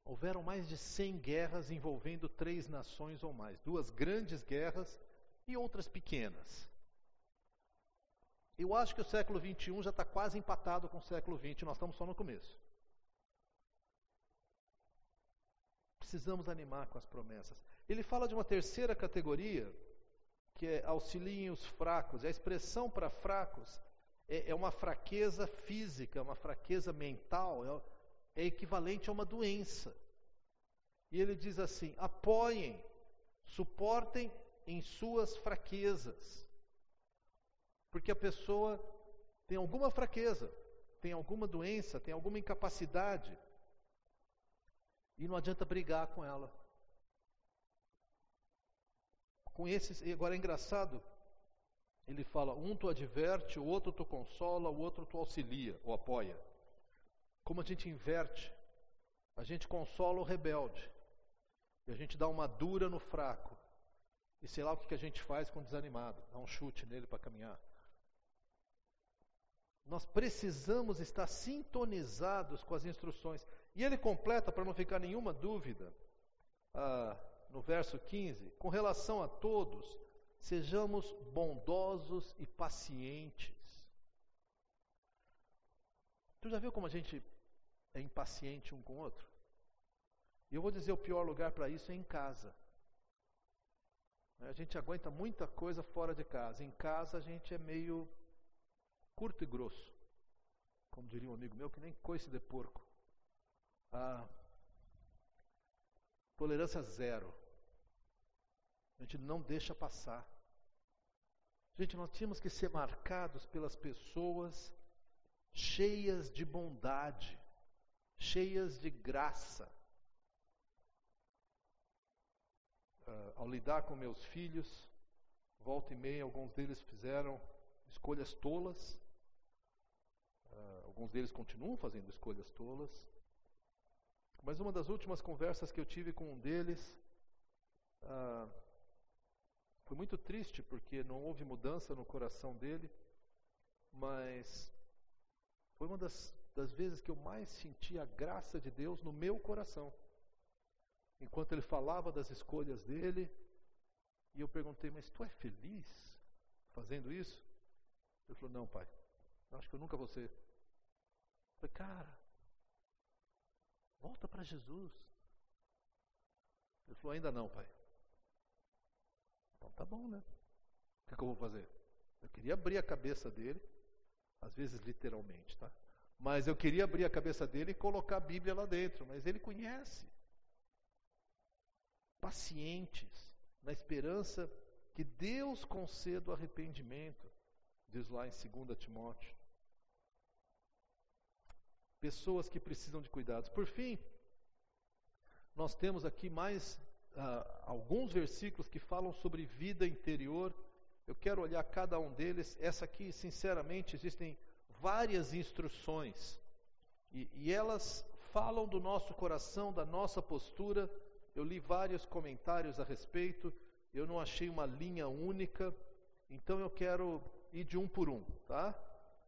Houveram mais de 100 guerras envolvendo três nações ou mais, duas grandes guerras e outras pequenas. Eu acho que o século XXI já está quase empatado com o século XX, nós estamos só no começo. Precisamos animar com as promessas. Ele fala de uma terceira categoria, que é auxiliem os fracos. A expressão para fracos é, é, uma fraqueza física, uma fraqueza mental, é, é equivalente a uma doença. E ele diz assim: apoiem, suportem em suas fraquezas. Porque a pessoa tem alguma fraqueza, tem alguma doença, tem alguma incapacidade. E não adianta brigar com ela. Com esses, e agora é engraçado, ele fala: um tu adverte, o outro tu consola, o outro tu auxilia ou apoia. Como a gente inverte, a gente consola o rebelde, e a gente dá uma dura no fraco. E sei lá o que a gente faz com o desanimado, dá um chute nele para caminhar. Nós precisamos estar sintonizados com as instruções. E ele completa, para não ficar nenhuma dúvida, ah, no verso 15: com relação a todos, sejamos bondosos e pacientes. Tu já viu como a gente é impaciente um com o outro? E eu vou dizer: o pior lugar para isso é em casa. A gente aguenta muita coisa fora de casa. Em casa a gente é meio curto e grosso. Como diria um amigo meu, que nem coice de porco. Ah, tolerância zero. A gente não deixa passar. Gente, nós tínhamos que ser marcados pelas pessoas cheias de bondade, cheias de graça. Uh, ao lidar com meus filhos, volta e meia, alguns deles fizeram escolhas tolas, uh, alguns deles continuam fazendo escolhas tolas. Mas uma das últimas conversas que eu tive com um deles, uh, foi muito triste porque não houve mudança no coração dele, mas foi uma das, das vezes que eu mais senti a graça de Deus no meu coração. Enquanto ele falava das escolhas dele, e eu perguntei, mas tu é feliz fazendo isso? Ele falou, não, pai, acho que eu nunca vou ser. Falei, cara, volta para Jesus. Ele falou, ainda não, pai. Então tá bom, né? O que, que eu vou fazer? Eu queria abrir a cabeça dele, às vezes literalmente, tá? Mas eu queria abrir a cabeça dele e colocar a Bíblia lá dentro, mas ele conhece. Pacientes, na esperança que Deus conceda o arrependimento, diz lá em 2 Timóteo. Pessoas que precisam de cuidados. Por fim, nós temos aqui mais uh, alguns versículos que falam sobre vida interior. Eu quero olhar cada um deles. Essa aqui, sinceramente, existem várias instruções e, e elas falam do nosso coração, da nossa postura. Eu li vários comentários a respeito. Eu não achei uma linha única, então eu quero ir de um por um, tá?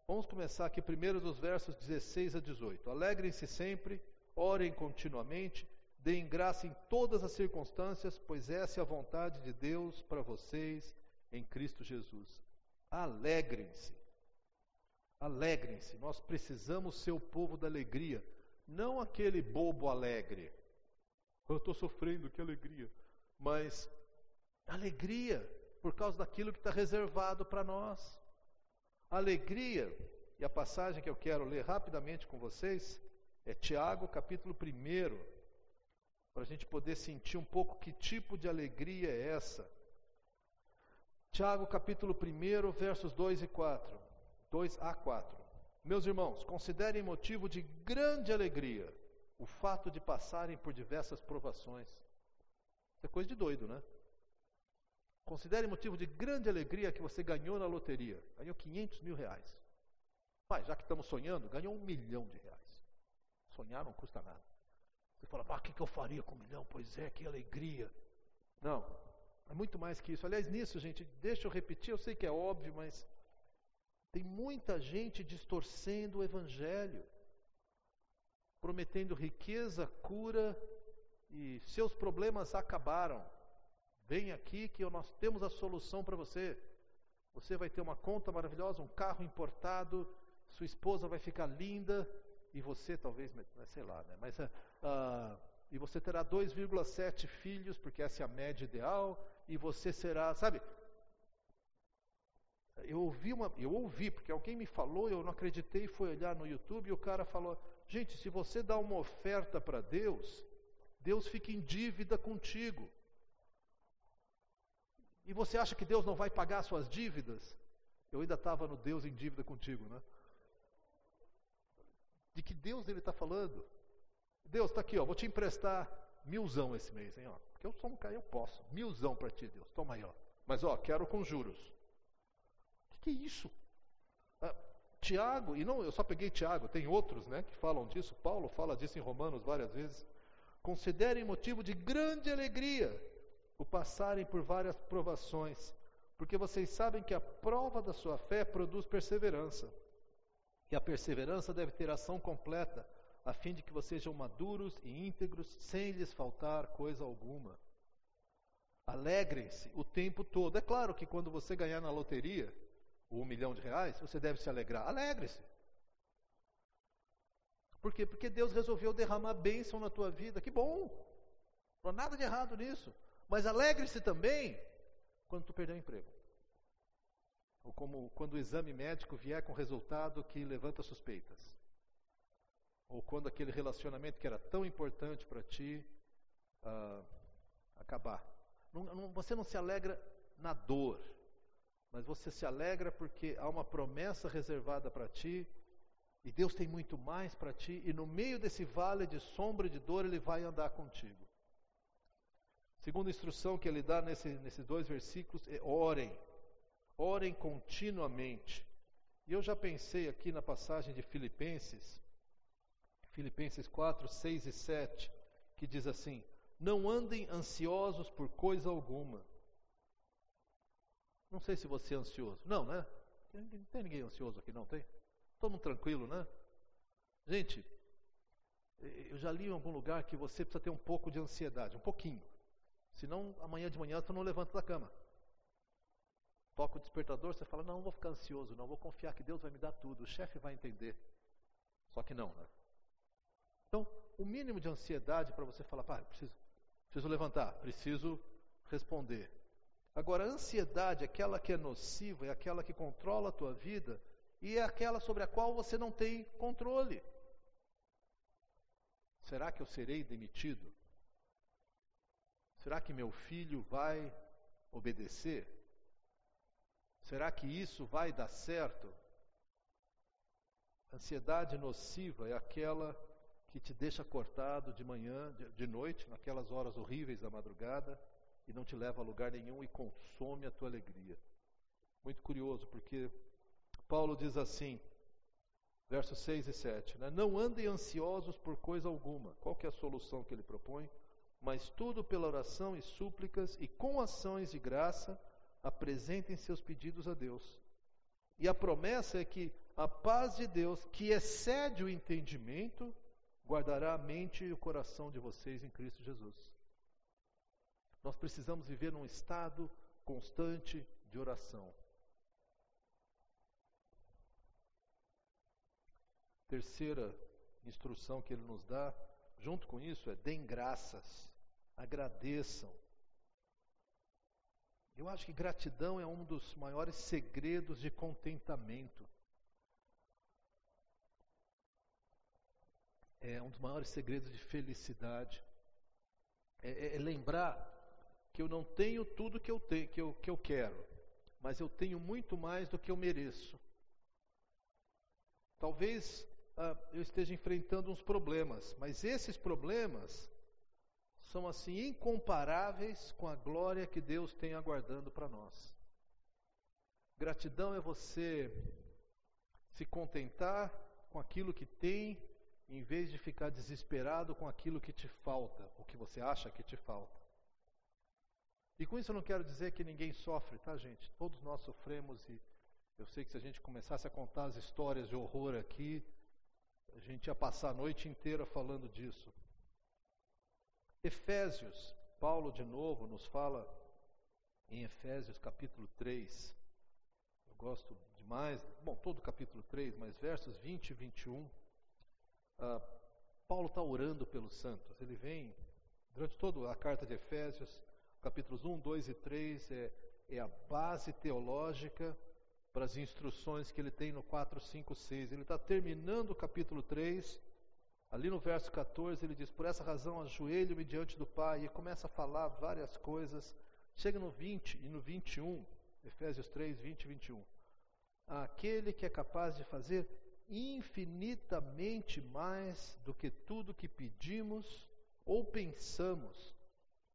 Vamos começar aqui primeiro dos versos 16 a 18. Alegrem-se sempre, orem continuamente, Deem graça em todas as circunstâncias, pois essa é a vontade de Deus para vocês em Cristo Jesus. Alegrem-se. Alegrem-se. Nós precisamos ser o povo da alegria, não aquele bobo alegre. Eu estou sofrendo, que alegria. Mas alegria por causa daquilo que está reservado para nós. Alegria, e a passagem que eu quero ler rapidamente com vocês é Tiago, capítulo 1 para a gente poder sentir um pouco que tipo de alegria é essa. Tiago capítulo 1, versos 2 e 4. 2 a 4. Meus irmãos, considerem motivo de grande alegria o fato de passarem por diversas provações. Isso é coisa de doido, né? Considere motivo de grande alegria que você ganhou na loteria. Ganhou 500 mil reais. Pai, já que estamos sonhando, ganhou um milhão de reais. Sonhar não custa nada. Você fala, o que, que eu faria com um milhão? Pois é, que alegria. Não, é muito mais que isso. Aliás, nisso, gente, deixa eu repetir, eu sei que é óbvio, mas tem muita gente distorcendo o Evangelho, prometendo riqueza, cura e seus problemas acabaram. Vem aqui que nós temos a solução para você. Você vai ter uma conta maravilhosa, um carro importado, sua esposa vai ficar linda, e você talvez, sei lá, né? mas uh, e você terá 2,7 filhos, porque essa é a média ideal, e você será, sabe? Eu ouvi uma, eu ouvi, porque alguém me falou, eu não acreditei, foi olhar no YouTube e o cara falou: "Gente, se você dá uma oferta para Deus, Deus fica em dívida contigo. E você acha que Deus não vai pagar suas dívidas? Eu ainda estava no Deus em dívida contigo, né? De que Deus ele está falando? Deus está aqui, ó, vou te emprestar milzão esse mês, hein, ó. Porque eu sou um cara, eu posso. Milzão para ti, Deus. Toma aí, ó. Mas ó, quero com juros. O que, que, é isso? Ah, Tiago, e não, eu só peguei Tiago, tem outros, né, que falam disso. Paulo fala disso em Romanos várias vezes. Considerem motivo de grande alegria o passarem por várias provações, porque vocês sabem que a prova da sua fé produz perseverança. E a perseverança deve ter ação completa, a fim de que vocês sejam maduros e íntegros, sem lhes faltar coisa alguma. Alegrem-se o tempo todo. É claro que quando você ganhar na loteria um milhão de reais, você deve se alegrar. Alegre-se. Por quê? Porque Deus resolveu derramar bênção na tua vida. Que bom! Não há nada de errado nisso. Mas alegre-se também quando tu perder o emprego ou como quando o exame médico vier com resultado que levanta suspeitas. ou quando aquele relacionamento que era tão importante para ti uh, acabar. Não, não, você não se alegra na dor, mas você se alegra porque há uma promessa reservada para ti e Deus tem muito mais para ti, e no meio desse vale de sombra e de dor, Ele vai andar contigo. Segunda instrução que ele dá nesse, nesses dois versículos é orem. Orem continuamente. E eu já pensei aqui na passagem de Filipenses, Filipenses 4, 6 e 7, que diz assim: Não andem ansiosos por coisa alguma. Não sei se você é ansioso. Não, né? Não tem ninguém ansioso aqui, não tem? Todo mundo tranquilo, né? Gente, eu já li em algum lugar que você precisa ter um pouco de ansiedade, um pouquinho. Senão, amanhã de manhã tu não levanta da cama. Toca o despertador, você fala, não, não vou ficar ansioso, não, vou confiar que Deus vai me dar tudo, o chefe vai entender. Só que não, né? Então, o mínimo de ansiedade para você falar, pá, preciso, preciso levantar, preciso responder. Agora, a ansiedade, aquela que é nociva, é aquela que controla a tua vida e é aquela sobre a qual você não tem controle. Será que eu serei demitido? Será que meu filho vai obedecer? Será que isso vai dar certo? Ansiedade nociva é aquela que te deixa cortado de manhã, de, noite, naquelas horas horríveis da madrugada, e não te leva a lugar nenhum e consome a tua alegria. Muito curioso, porque Paulo diz assim, versos 6 e 7, né? Não andem ansiosos por coisa alguma. Qual que é a solução que ele propõe? Mas tudo pela oração e súplicas e com ações de graça apresentem seus pedidos a Deus. E a promessa é que a paz de Deus, que excede o entendimento, guardará a mente e o coração de vocês em Cristo Jesus. Nós precisamos viver num estado constante de oração. Terceira instrução que ele nos dá junto com isso, é deem graças, agradeçam. Eu acho que gratidão é um dos maiores segredos de contentamento. É um dos maiores segredos de felicidade. É, é, é lembrar que eu não tenho tudo que eu, tenho, que, eu, que eu quero, mas eu tenho muito mais do que eu mereço. Talvez ah, eu esteja enfrentando uns problemas, mas esses problemas são assim incomparáveis com a glória que Deus tem aguardando para nós. Gratidão é você se contentar com aquilo que tem, em vez de ficar desesperado com aquilo que te falta, o que você acha que te falta. E com isso eu não quero dizer que ninguém sofre, tá, gente? Todos nós sofremos e eu sei que se a gente começasse a contar as histórias de horror aqui, a gente ia passar a noite inteira falando disso. Efésios, Paulo de novo nos fala em Efésios capítulo 3. Eu gosto demais, bom, todo capítulo 3, mas versos 20 e 21. Ah, Paulo está orando pelos santos. Ele vem, durante toda a carta de Efésios, capítulos 1, 2 e 3 é, é a base teológica para as instruções que ele tem no 4, 5, 6. Ele está terminando o capítulo 3, ali no verso 14, ele diz: Por essa razão ajoelho-me diante do Pai, e começa a falar várias coisas. Chega no 20 e no 21, Efésios 3, 20 e 21. Aquele que é capaz de fazer infinitamente mais do que tudo que pedimos ou pensamos,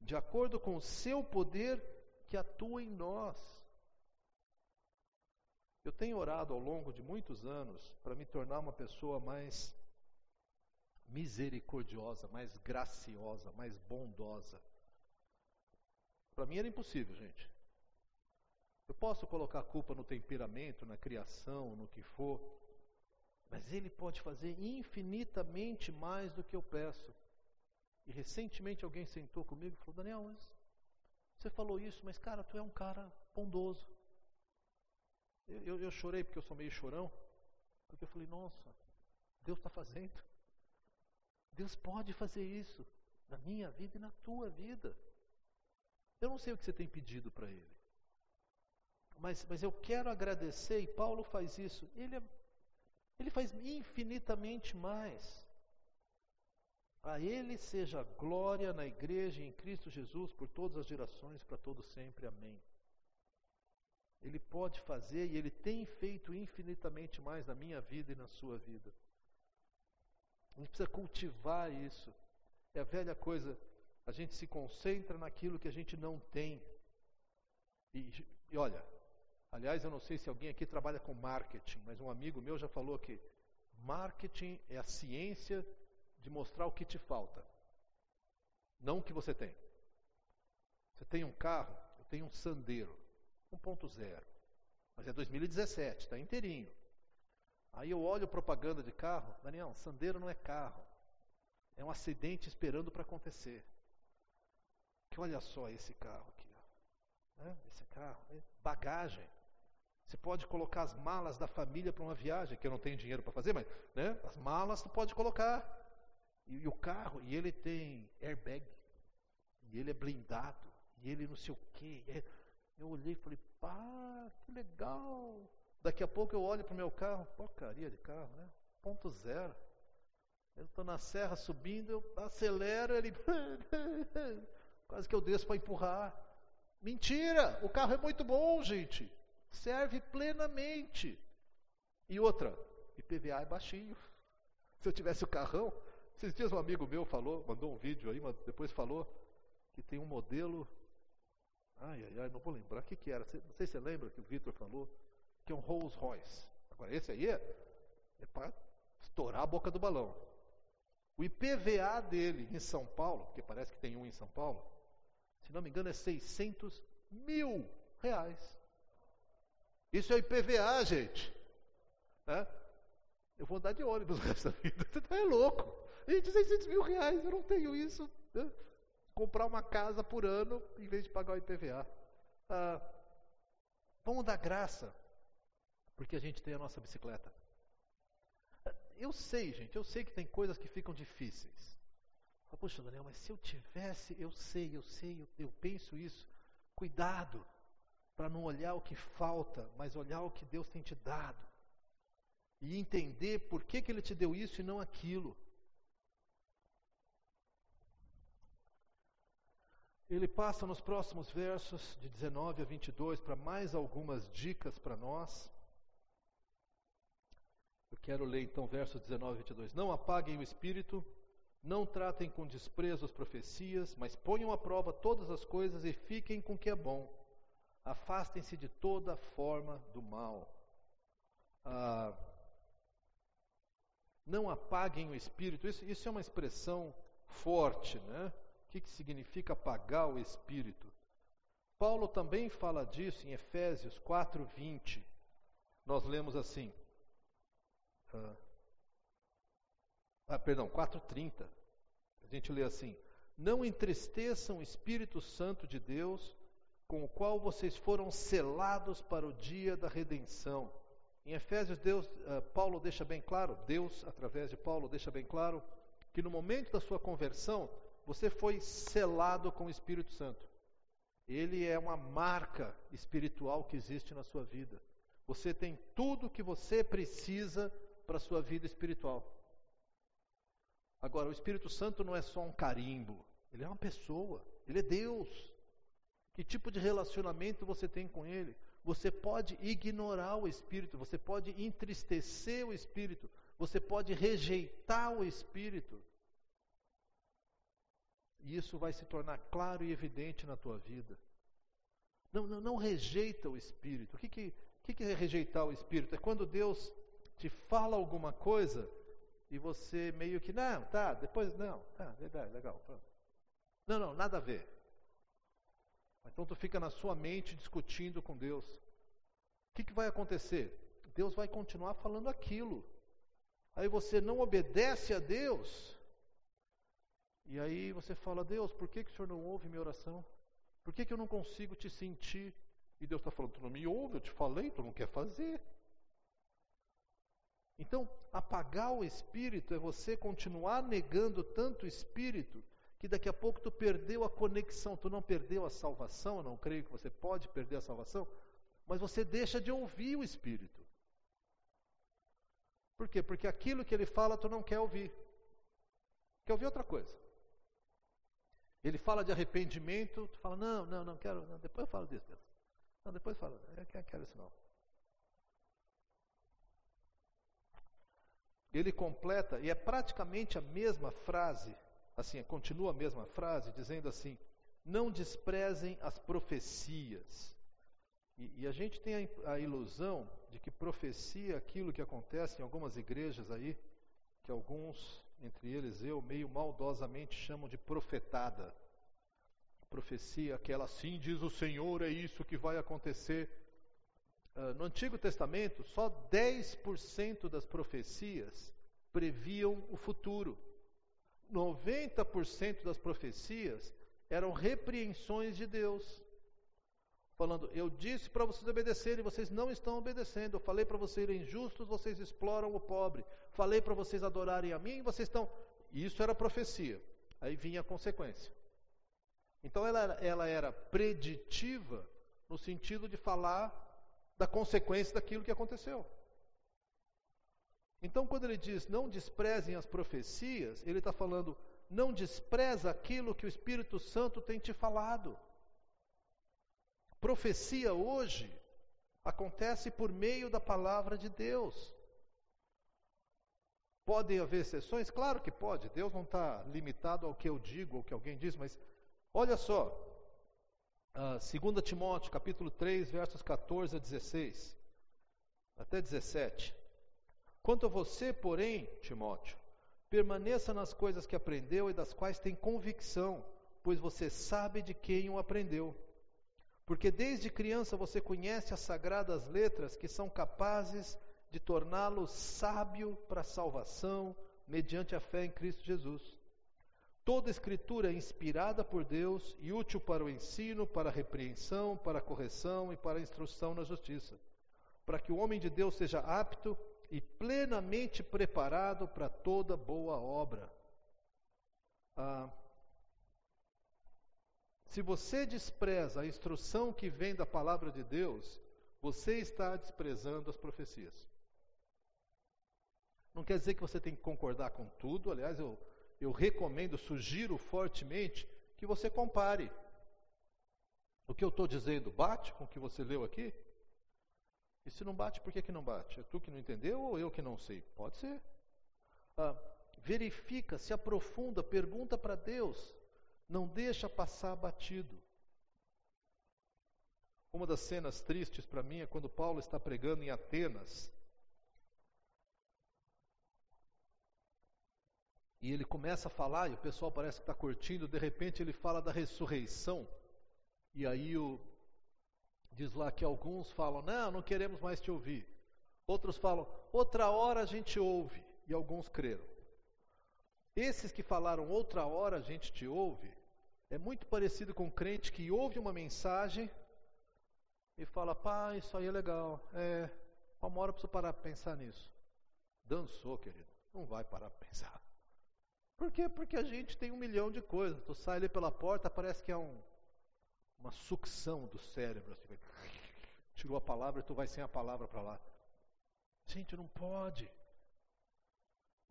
de acordo com o seu poder que atua em nós. Eu tenho orado ao longo de muitos anos para me tornar uma pessoa mais misericordiosa, mais graciosa, mais bondosa. Para mim era impossível, gente. Eu posso colocar a culpa no temperamento, na criação, no que for, mas Ele pode fazer infinitamente mais do que eu peço. E recentemente alguém sentou comigo e falou: Daniel, você falou isso, mas cara, tu é um cara bondoso. Eu, eu, chorei porque eu sou meio chorão, porque eu falei, nossa, Deus está fazendo. Deus pode fazer isso na minha vida e na tua vida. Eu não sei o que você tem pedido para Ele, mas, mas eu quero agradecer, e Paulo faz isso. Ele, é, ele faz infinitamente mais A Ele seja glória na igreja em Cristo Jesus por todas as gerações, para todo sempre. Amém. Ele pode fazer e Ele tem feito infinitamente mais na minha vida e na sua vida. A gente precisa cultivar isso. É a velha coisa, a gente se concentra naquilo que a gente não tem. E, e olha, aliás, eu não sei se alguém aqui trabalha com marketing, mas um amigo meu já falou que marketing é a ciência de mostrar o que te falta, não o que você tem. Você tem um carro, eu tenho um Sandero 1.0, mas é 2017, está inteirinho. Aí eu olho propaganda de carro, Daniel, Sandero não é carro, é um acidente esperando para acontecer. Que olha só esse carro aqui, ó. É, esse carro, é bagagem. Você pode colocar as malas da família para uma viagem, que eu não tenho dinheiro para fazer, mas né, as malas você pode colocar. E, e, o carro, e ele tem airbag, e ele é blindado, e ele não sei o quê. É, eu olhei e falei, pá, que legal. Daqui a pouco eu olho para o meu carro, porcaria de carro, né? Ponto zero. Eu estou na serra subindo, eu acelero, ele. Quase que eu desço para empurrar. Mentira! O carro é muito bom, gente. Serve plenamente. E outra, IPVA é baixinho. Se eu tivesse o carrão, esses dias um amigo meu falou, mandou um vídeo aí, depois falou que tem um modelo. Ai, ai, ai, não vou lembrar o que, que era. Não sei se você lembra que o Victor falou, que é um Rolls Royce. Agora, esse aí é, é para estourar a boca do balão. O IPVA dele em São Paulo, porque parece que tem um em São Paulo, se não me engano é 600 mil reais. Isso é IPVA, gente. É? Eu vou andar de ônibus o resto da vida. Você é louco. Gente, 600 mil reais, eu não tenho isso. Comprar uma casa por ano em vez de pagar o IPVA. Ah, vamos dar graça, porque a gente tem a nossa bicicleta. Eu sei, gente, eu sei que tem coisas que ficam difíceis. Poxa, Daniel, mas se eu tivesse, eu sei, eu sei, eu, eu penso isso. Cuidado para não olhar o que falta, mas olhar o que Deus tem te dado. E entender por que, que Ele te deu isso e não aquilo. Ele passa nos próximos versos, de 19 a 22, para mais algumas dicas para nós. Eu quero ler então versos 19 e 22. Não apaguem o espírito, não tratem com desprezo as profecias, mas ponham à prova todas as coisas e fiquem com o que é bom. Afastem-se de toda forma do mal. Ah, não apaguem o espírito. Isso, isso, é uma expressão forte, né? Que, que significa apagar o espírito? Paulo também fala disso em Efésios 4:20. Nós lemos assim: ah, ah, perdão, 4,30. A gente lê assim: Não entristeçam o Espírito Santo de Deus, com o qual vocês foram selados para o dia da redenção. Em Efésios, Deus, uh, Paulo deixa bem claro, Deus, através de Paulo, deixa bem claro, que no momento da sua conversão, você foi selado com o Espírito Santo. Ele é uma marca espiritual que existe na sua vida. Você tem tudo o que você precisa para a sua vida espiritual. Agora, o Espírito Santo não é só um carimbo, ele é uma pessoa, ele é Deus. Que tipo de relacionamento você tem com ele? Você pode ignorar o Espírito, você pode entristecer o Espírito, você pode rejeitar o Espírito. E isso vai se tornar claro e evidente na tua vida. Não, não, não rejeita o Espírito. O que, que, que, que é rejeitar o Espírito? É quando Deus te fala alguma coisa e você meio que, não, tá, depois, não, tá, verdade, legal. Não, não, nada a ver. Então tu fica na sua mente discutindo com Deus. O que, que vai acontecer? Deus vai continuar falando aquilo. Aí você não obedece a Deus. E aí você fala, Deus, por que, que o Senhor não ouve minha oração? Por que, que eu não consigo te sentir? E Deus está falando, tu não me ouve, eu te falei, tu não quer fazer. Então, apagar o espírito é você continuar negando tanto o espírito que daqui a pouco tu perdeu a conexão, tu não perdeu a salvação, eu não creio que você pode perder a salvação, mas você deixa de ouvir o espírito. Por quê? Porque aquilo que ele fala tu não quer ouvir. Quer ouvir outra coisa? Ele fala de arrependimento, tu fala, não, não, não quero, não, depois eu falo disso, Deus. Não, depois eu falo, eu quero, isso não. Ele completa, e é praticamente a mesma frase, assim, continua a mesma frase, dizendo assim: não desprezem as profecias. E, e a gente tem a, a, ilusão de que profecia é aquilo que acontece em algumas igrejas aí, que alguns, entre eles eu, meio maldosamente chamam de profetada. Profecia, aquela assim diz o Senhor, é isso que vai acontecer. Uh, no Antigo Testamento, só 10% das profecias previam o futuro. 90% das profecias eram repreensões de Deus. Falando, eu disse para vocês obedecerem, vocês não estão obedecendo. Eu falei para vocês serem justos, vocês exploram o pobre. Falei para vocês adorarem a mim, vocês estão. Isso era profecia. Aí vinha a consequência. Então ela, ela era preditiva no sentido de falar da consequência daquilo que aconteceu. Então, quando ele diz não desprezem as profecias, ele está falando não despreza aquilo que o Espírito Santo tem te falado. Profecia hoje acontece por meio da palavra de Deus. Podem haver exceções? Claro que pode. Deus não está limitado ao que eu digo, ao que alguém diz, mas olha só. Uh, ah, 2 Timóteo, capítulo 3, versos 14 a 16, até 17. Quanto a você, porém, Timóteo, permaneça nas coisas que aprendeu e das quais tem convicção, pois você sabe de quem o aprendeu. Porque desde criança você conhece as sagradas letras que são capazes de torná-lo sábio para a salvação mediante a fé em Cristo Jesus. Toda escritura é inspirada por Deus e útil para o ensino, para a repreensão, para a correção e para a instrução na justiça, para que o homem de Deus seja apto e plenamente preparado para toda boa obra. Ah, se você despreza a instrução que vem da palavra de Deus, você está desprezando as profecias. Não quer dizer que você tem que concordar com tudo, aliás, eu, eu recomendo, sugiro fortemente que você compare. O que eu estou dizendo bate com o que você leu aqui? E se não bate, por que, que não bate? É tu que não entendeu ou eu que não sei? Pode ser. Ah, verifica, se aprofunda, pergunta para Deus. Não deixa passar batido. Uma das cenas tristes para mim é quando Paulo está pregando em Atenas. E ele começa a falar, e o pessoal parece que está curtindo, de repente ele fala da ressurreição. E aí o, Diz lá que alguns falam, não, não queremos mais te ouvir. Outros falam, outra hora a gente ouve. E alguns creram. Esses que falaram, outra hora a gente te ouve, é muito parecido com um crente que ouve uma mensagem e fala, pá, isso aí é legal. É, uma hora eu preciso parar para pensar nisso. Dançou, querido. Não vai parar para pensar. Por quê? Porque a gente tem um milhão de coisas. Tu sai ali pela porta, parece que é um, uma sucção do cérebro. Assim, tirou a palavra e tu vai sem a palavra para lá. Gente, não pode.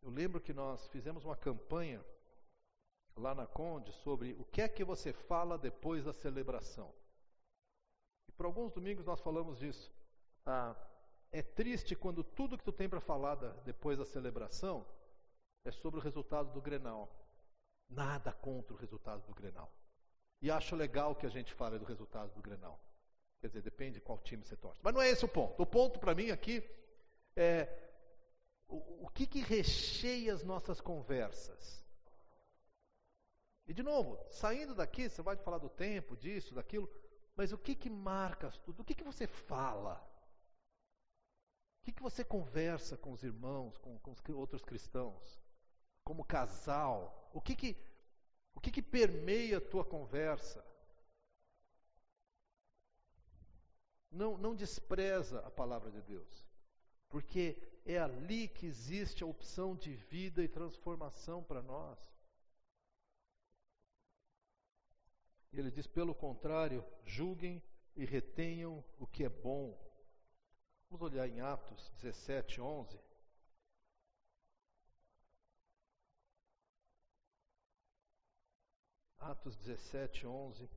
Eu lembro que nós fizemos uma campanha lá na Conde sobre o que é que você fala depois da celebração. E por alguns domingos nós falamos disso. Ah, é triste quando tudo que tu tem para falar depois da celebração é sobre o resultado do Grenal. Nada contra o resultado do Grenal. E acho legal que a gente fale do resultado do Grenal. Quer dizer, depende de qual time você torce. Mas não é esse o ponto. O ponto para mim aqui é o, o que, que recheia as nossas conversas. E de novo, saindo daqui, você vai falar do tempo, disso, daquilo, mas o que que marca tudo? O que que você fala? O que que você conversa com os irmãos, com, com os outros cristãos? Como casal? O que que o que, que permeia a tua conversa? Não, não despreza a palavra de Deus, porque é ali que existe a opção de vida e transformação para nós. E ele diz: pelo contrário, julguem e retenham o que é bom. Vamos olhar em Atos 17, 11. Atos 17, 11,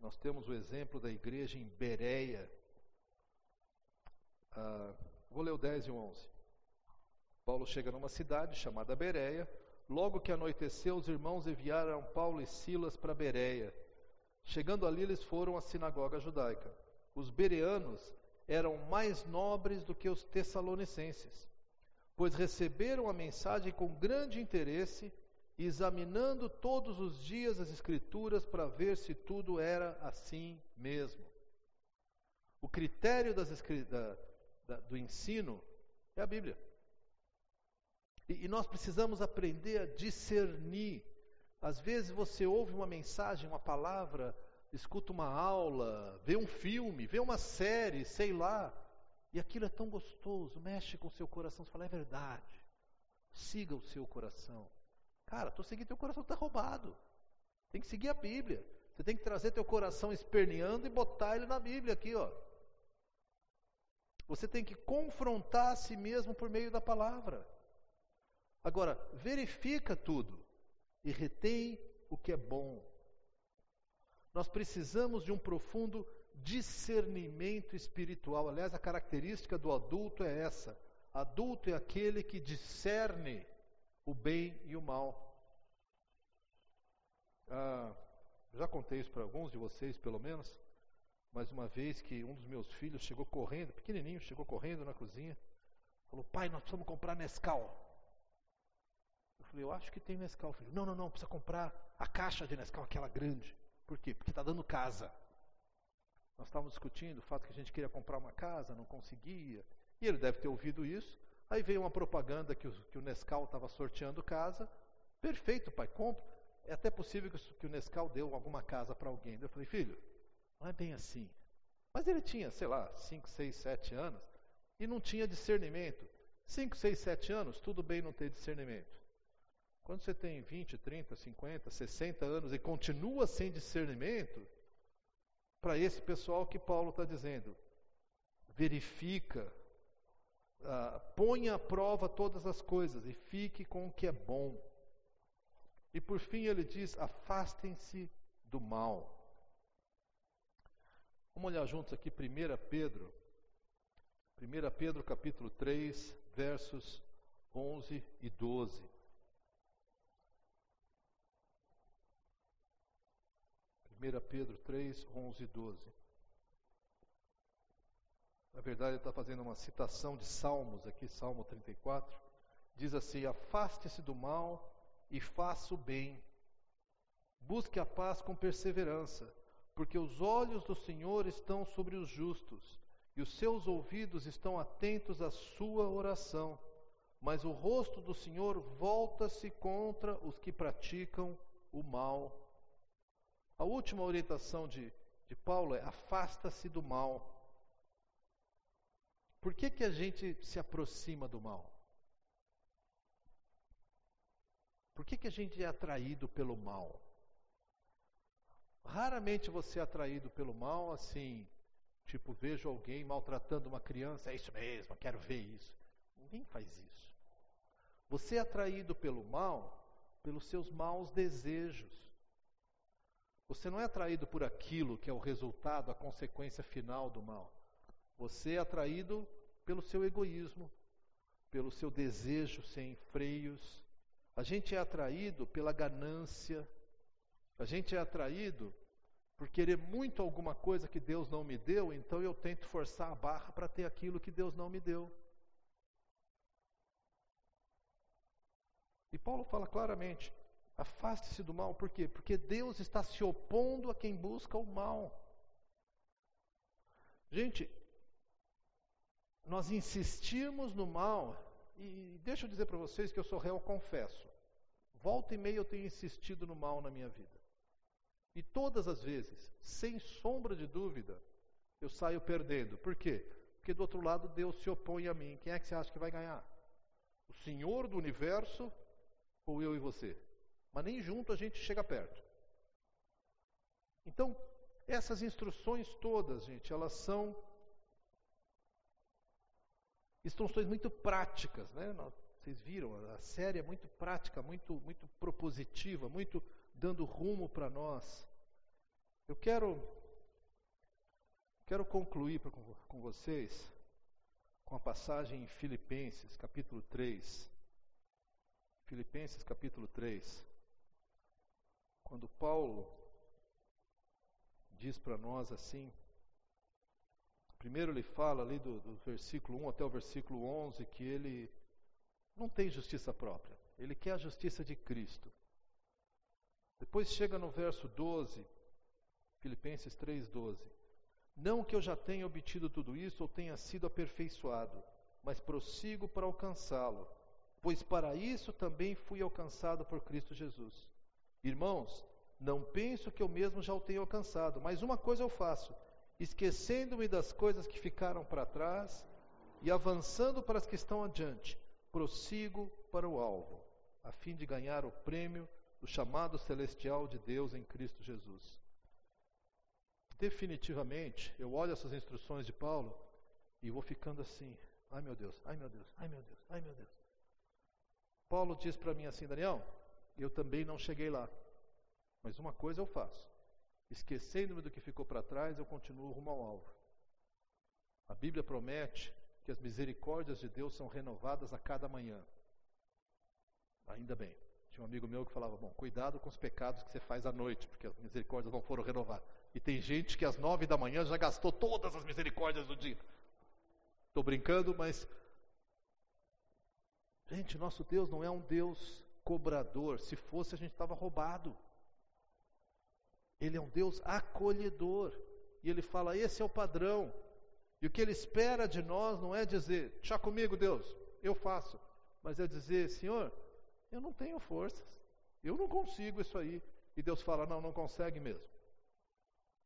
nós temos o exemplo da igreja em Bereia. Ah, vou ler o 10 e o 11. Paulo chega numa cidade chamada Bereia. Logo que anoiteceu, os irmãos enviaram Paulo e Silas para Bereia. Chegando ali, eles foram à sinagoga judaica. Os bereanos eram mais nobres do que os tessalonicenses, pois receberam a mensagem com grande interesse examinando todos os dias as Escrituras para ver se tudo era assim mesmo. O critério das, da, da, do ensino é a Bíblia. E, e nós precisamos aprender a discernir. Às vezes você ouve uma mensagem, uma palavra, escuta uma aula, vê um filme, vê uma série, sei lá, e aquilo é tão gostoso, mexe com o seu coração, você fala, é verdade. Siga o seu coração. Cara, estou seguindo teu coração está roubado. Tem que seguir a Bíblia. Você tem que trazer teu coração esperneando e botar ele na Bíblia aqui, ó. Você tem que confrontar a si mesmo por meio da palavra. Agora, verifica tudo e retém o que é bom. Nós precisamos de um profundo discernimento espiritual. Aliás, a característica do adulto é essa: adulto é aquele que discerne o bem e o mal. Ah, já contei isso para alguns de vocês, pelo menos, mas uma vez que um dos meus filhos chegou correndo, pequenininho, chegou correndo na cozinha, falou: Pai, nós precisamos comprar Nescau. Falei: Eu acho que tem Nescau, filho. Não, não, não, precisa comprar a caixa de Nescau, aquela grande. Por quê? Porque está dando casa. Nós estávamos discutindo o fato que a gente queria comprar uma casa, não conseguia. E ele deve ter ouvido isso. Aí veio uma propaganda que o, que o Nescau estava sorteando casa. Perfeito, pai, compra. É até possível que, que o Nescau deu alguma casa para alguém. Eu falei, filho, não é bem assim. Mas ele tinha, sei lá, 5, 6, 7 anos e não tinha discernimento. 5, 6, 7 anos, tudo bem não ter discernimento. Quando você tem 20, 30, 50, 60 anos e continua sem discernimento, para esse pessoal que Paulo está dizendo, verifica ah, ponha à prova todas as coisas e fique com o que é bom. E por fim ele diz: afastem-se do mal. Vamos olhar juntos aqui 1 Pedro. 1 Pedro capítulo 3, versos 11 e 12. Primeira Pedro 3, 11 e 12. Na verdade, ele está fazendo uma citação de Salmos aqui, Salmo 34. Diz assim: Afaste-se do mal e faça o bem. Busque a paz com perseverança, porque os olhos do Senhor estão sobre os justos e os seus ouvidos estão atentos à sua oração. Mas o rosto do Senhor volta-se contra os que praticam o mal. A última orientação de, de Paulo é: afasta-se do mal. Por que, que a gente se aproxima do mal? Por que, que a gente é atraído pelo mal? Raramente você é atraído pelo mal assim, tipo, vejo alguém maltratando uma criança, é isso mesmo, quero ver isso. Ninguém faz isso. Você é atraído pelo mal pelos seus maus desejos. Você não é atraído por aquilo que é o resultado, a consequência final do mal. Você é atraído pelo seu egoísmo, pelo seu desejo sem freios. A gente é atraído pela ganância. A gente é atraído por querer muito alguma coisa que Deus não me deu, então eu tento forçar a barra para ter aquilo que Deus não me deu. E Paulo fala claramente: afaste-se do mal, por quê? Porque Deus está se opondo a quem busca o mal. Gente, nós insistirmos no mal, e deixa eu dizer para vocês que eu sou réu, confesso. Volta e meia eu tenho insistido no mal na minha vida. E todas as vezes, sem sombra de dúvida, eu saio perdendo. Por quê? Porque do outro lado Deus se opõe a mim. Quem é que você acha que vai ganhar? O Senhor do universo ou eu e você? Mas nem junto a gente chega perto. Então, essas instruções todas, gente, elas são instruções muito práticas, né? Vocês viram, a série é muito prática, muito, muito propositiva, muito dando rumo para nós. Eu quero quero concluir pra, com vocês com a passagem em Filipenses, capítulo 3. Filipenses, capítulo 3. Quando Paulo diz para nós assim, primeiro ele fala ali do, do versículo 1 até o versículo 11 que ele não tem justiça própria, ele quer a justiça de Cristo. Depois chega no verso 12, Filipenses 3,12. Não que eu já tenha obtido tudo isso ou tenha sido aperfeiçoado, mas prossigo para alcançá-lo, pois para isso também fui alcançado por Cristo Jesus. Irmãos, não penso que eu mesmo já o tenha alcançado, mas uma coisa eu faço, esquecendo-me das coisas que ficaram para trás e avançando para as que estão adiante, prossigo para o alvo, a fim de ganhar o prêmio do chamado celestial de Deus em Cristo Jesus. Definitivamente, eu olho essas instruções de Paulo e vou ficando assim: ai meu Deus, ai meu Deus, ai meu Deus, ai meu Deus. Paulo diz para mim assim, Daniel, eu também não cheguei lá, mas uma coisa eu faço: esquecendo-me do que ficou para trás, eu continuo rumo ao alvo. A Bíblia promete que as misericórdias de Deus são renovadas a cada manhã. Ainda bem. Tinha um amigo meu que falava: Bom, cuidado com os pecados que você faz à noite, porque as misericórdias não foram renovadas. E tem gente que às nove da manhã já gastou todas as misericórdias do dia. Estou brincando, mas. Gente, nosso Deus não é um Deus cobrador. Se fosse, a gente estava roubado. Ele é um Deus acolhedor. E ele fala: esse é o padrão. E o que ele espera de nós não é dizer, chá comigo, Deus, eu faço. Mas é dizer, Senhor, eu não tenho forças. Eu não consigo isso aí. E Deus fala: não, não consegue mesmo.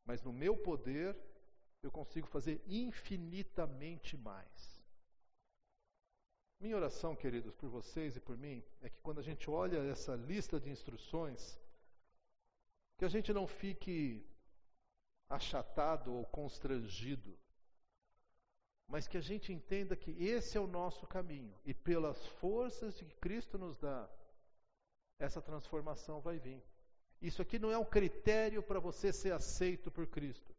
Mas no meu poder, eu consigo fazer infinitamente mais. Minha oração, queridos, por vocês e por mim, é que quando a gente olha essa lista de instruções, que a gente não fique achatado ou constrangido, mas que a gente entenda que esse é o nosso caminho e pelas forças que Cristo nos dá, essa transformação vai vir. Isso aqui não é um critério para você ser aceito por Cristo,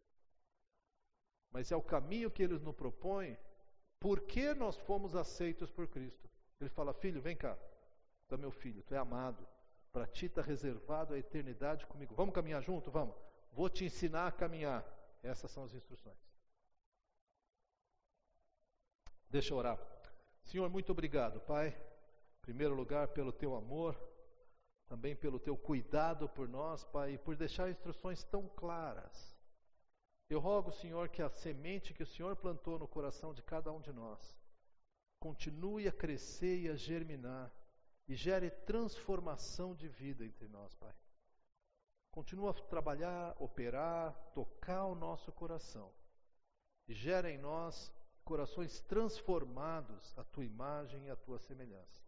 mas é o caminho que Ele nos propõe, porque nós fomos aceitos por Cristo. Ele fala: Filho, vem cá, tu é meu filho, tu é amado, para ti está reservado a eternidade comigo. Vamos caminhar junto? Vamos. Vou te ensinar a caminhar. Essas são as instruções. Deixa eu orar. Senhor, muito obrigado, Pai. Em primeiro lugar, pelo teu amor, também pelo teu cuidado por nós, Pai, e por deixar instruções tão claras. Eu rogo, Senhor, que a semente que o Senhor plantou no coração de cada um de nós continue a crescer e a germinar e gere transformação de vida entre nós, Pai. Continua a trabalhar, operar, tocar o nosso coração e gera em nós corações transformados à tua imagem e à tua semelhança.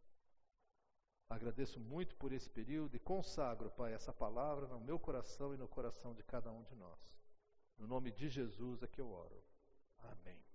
Agradeço muito por esse período e consagro, Pai, essa palavra no meu coração e no coração de cada um de nós. No nome de Jesus é que eu oro. Amém.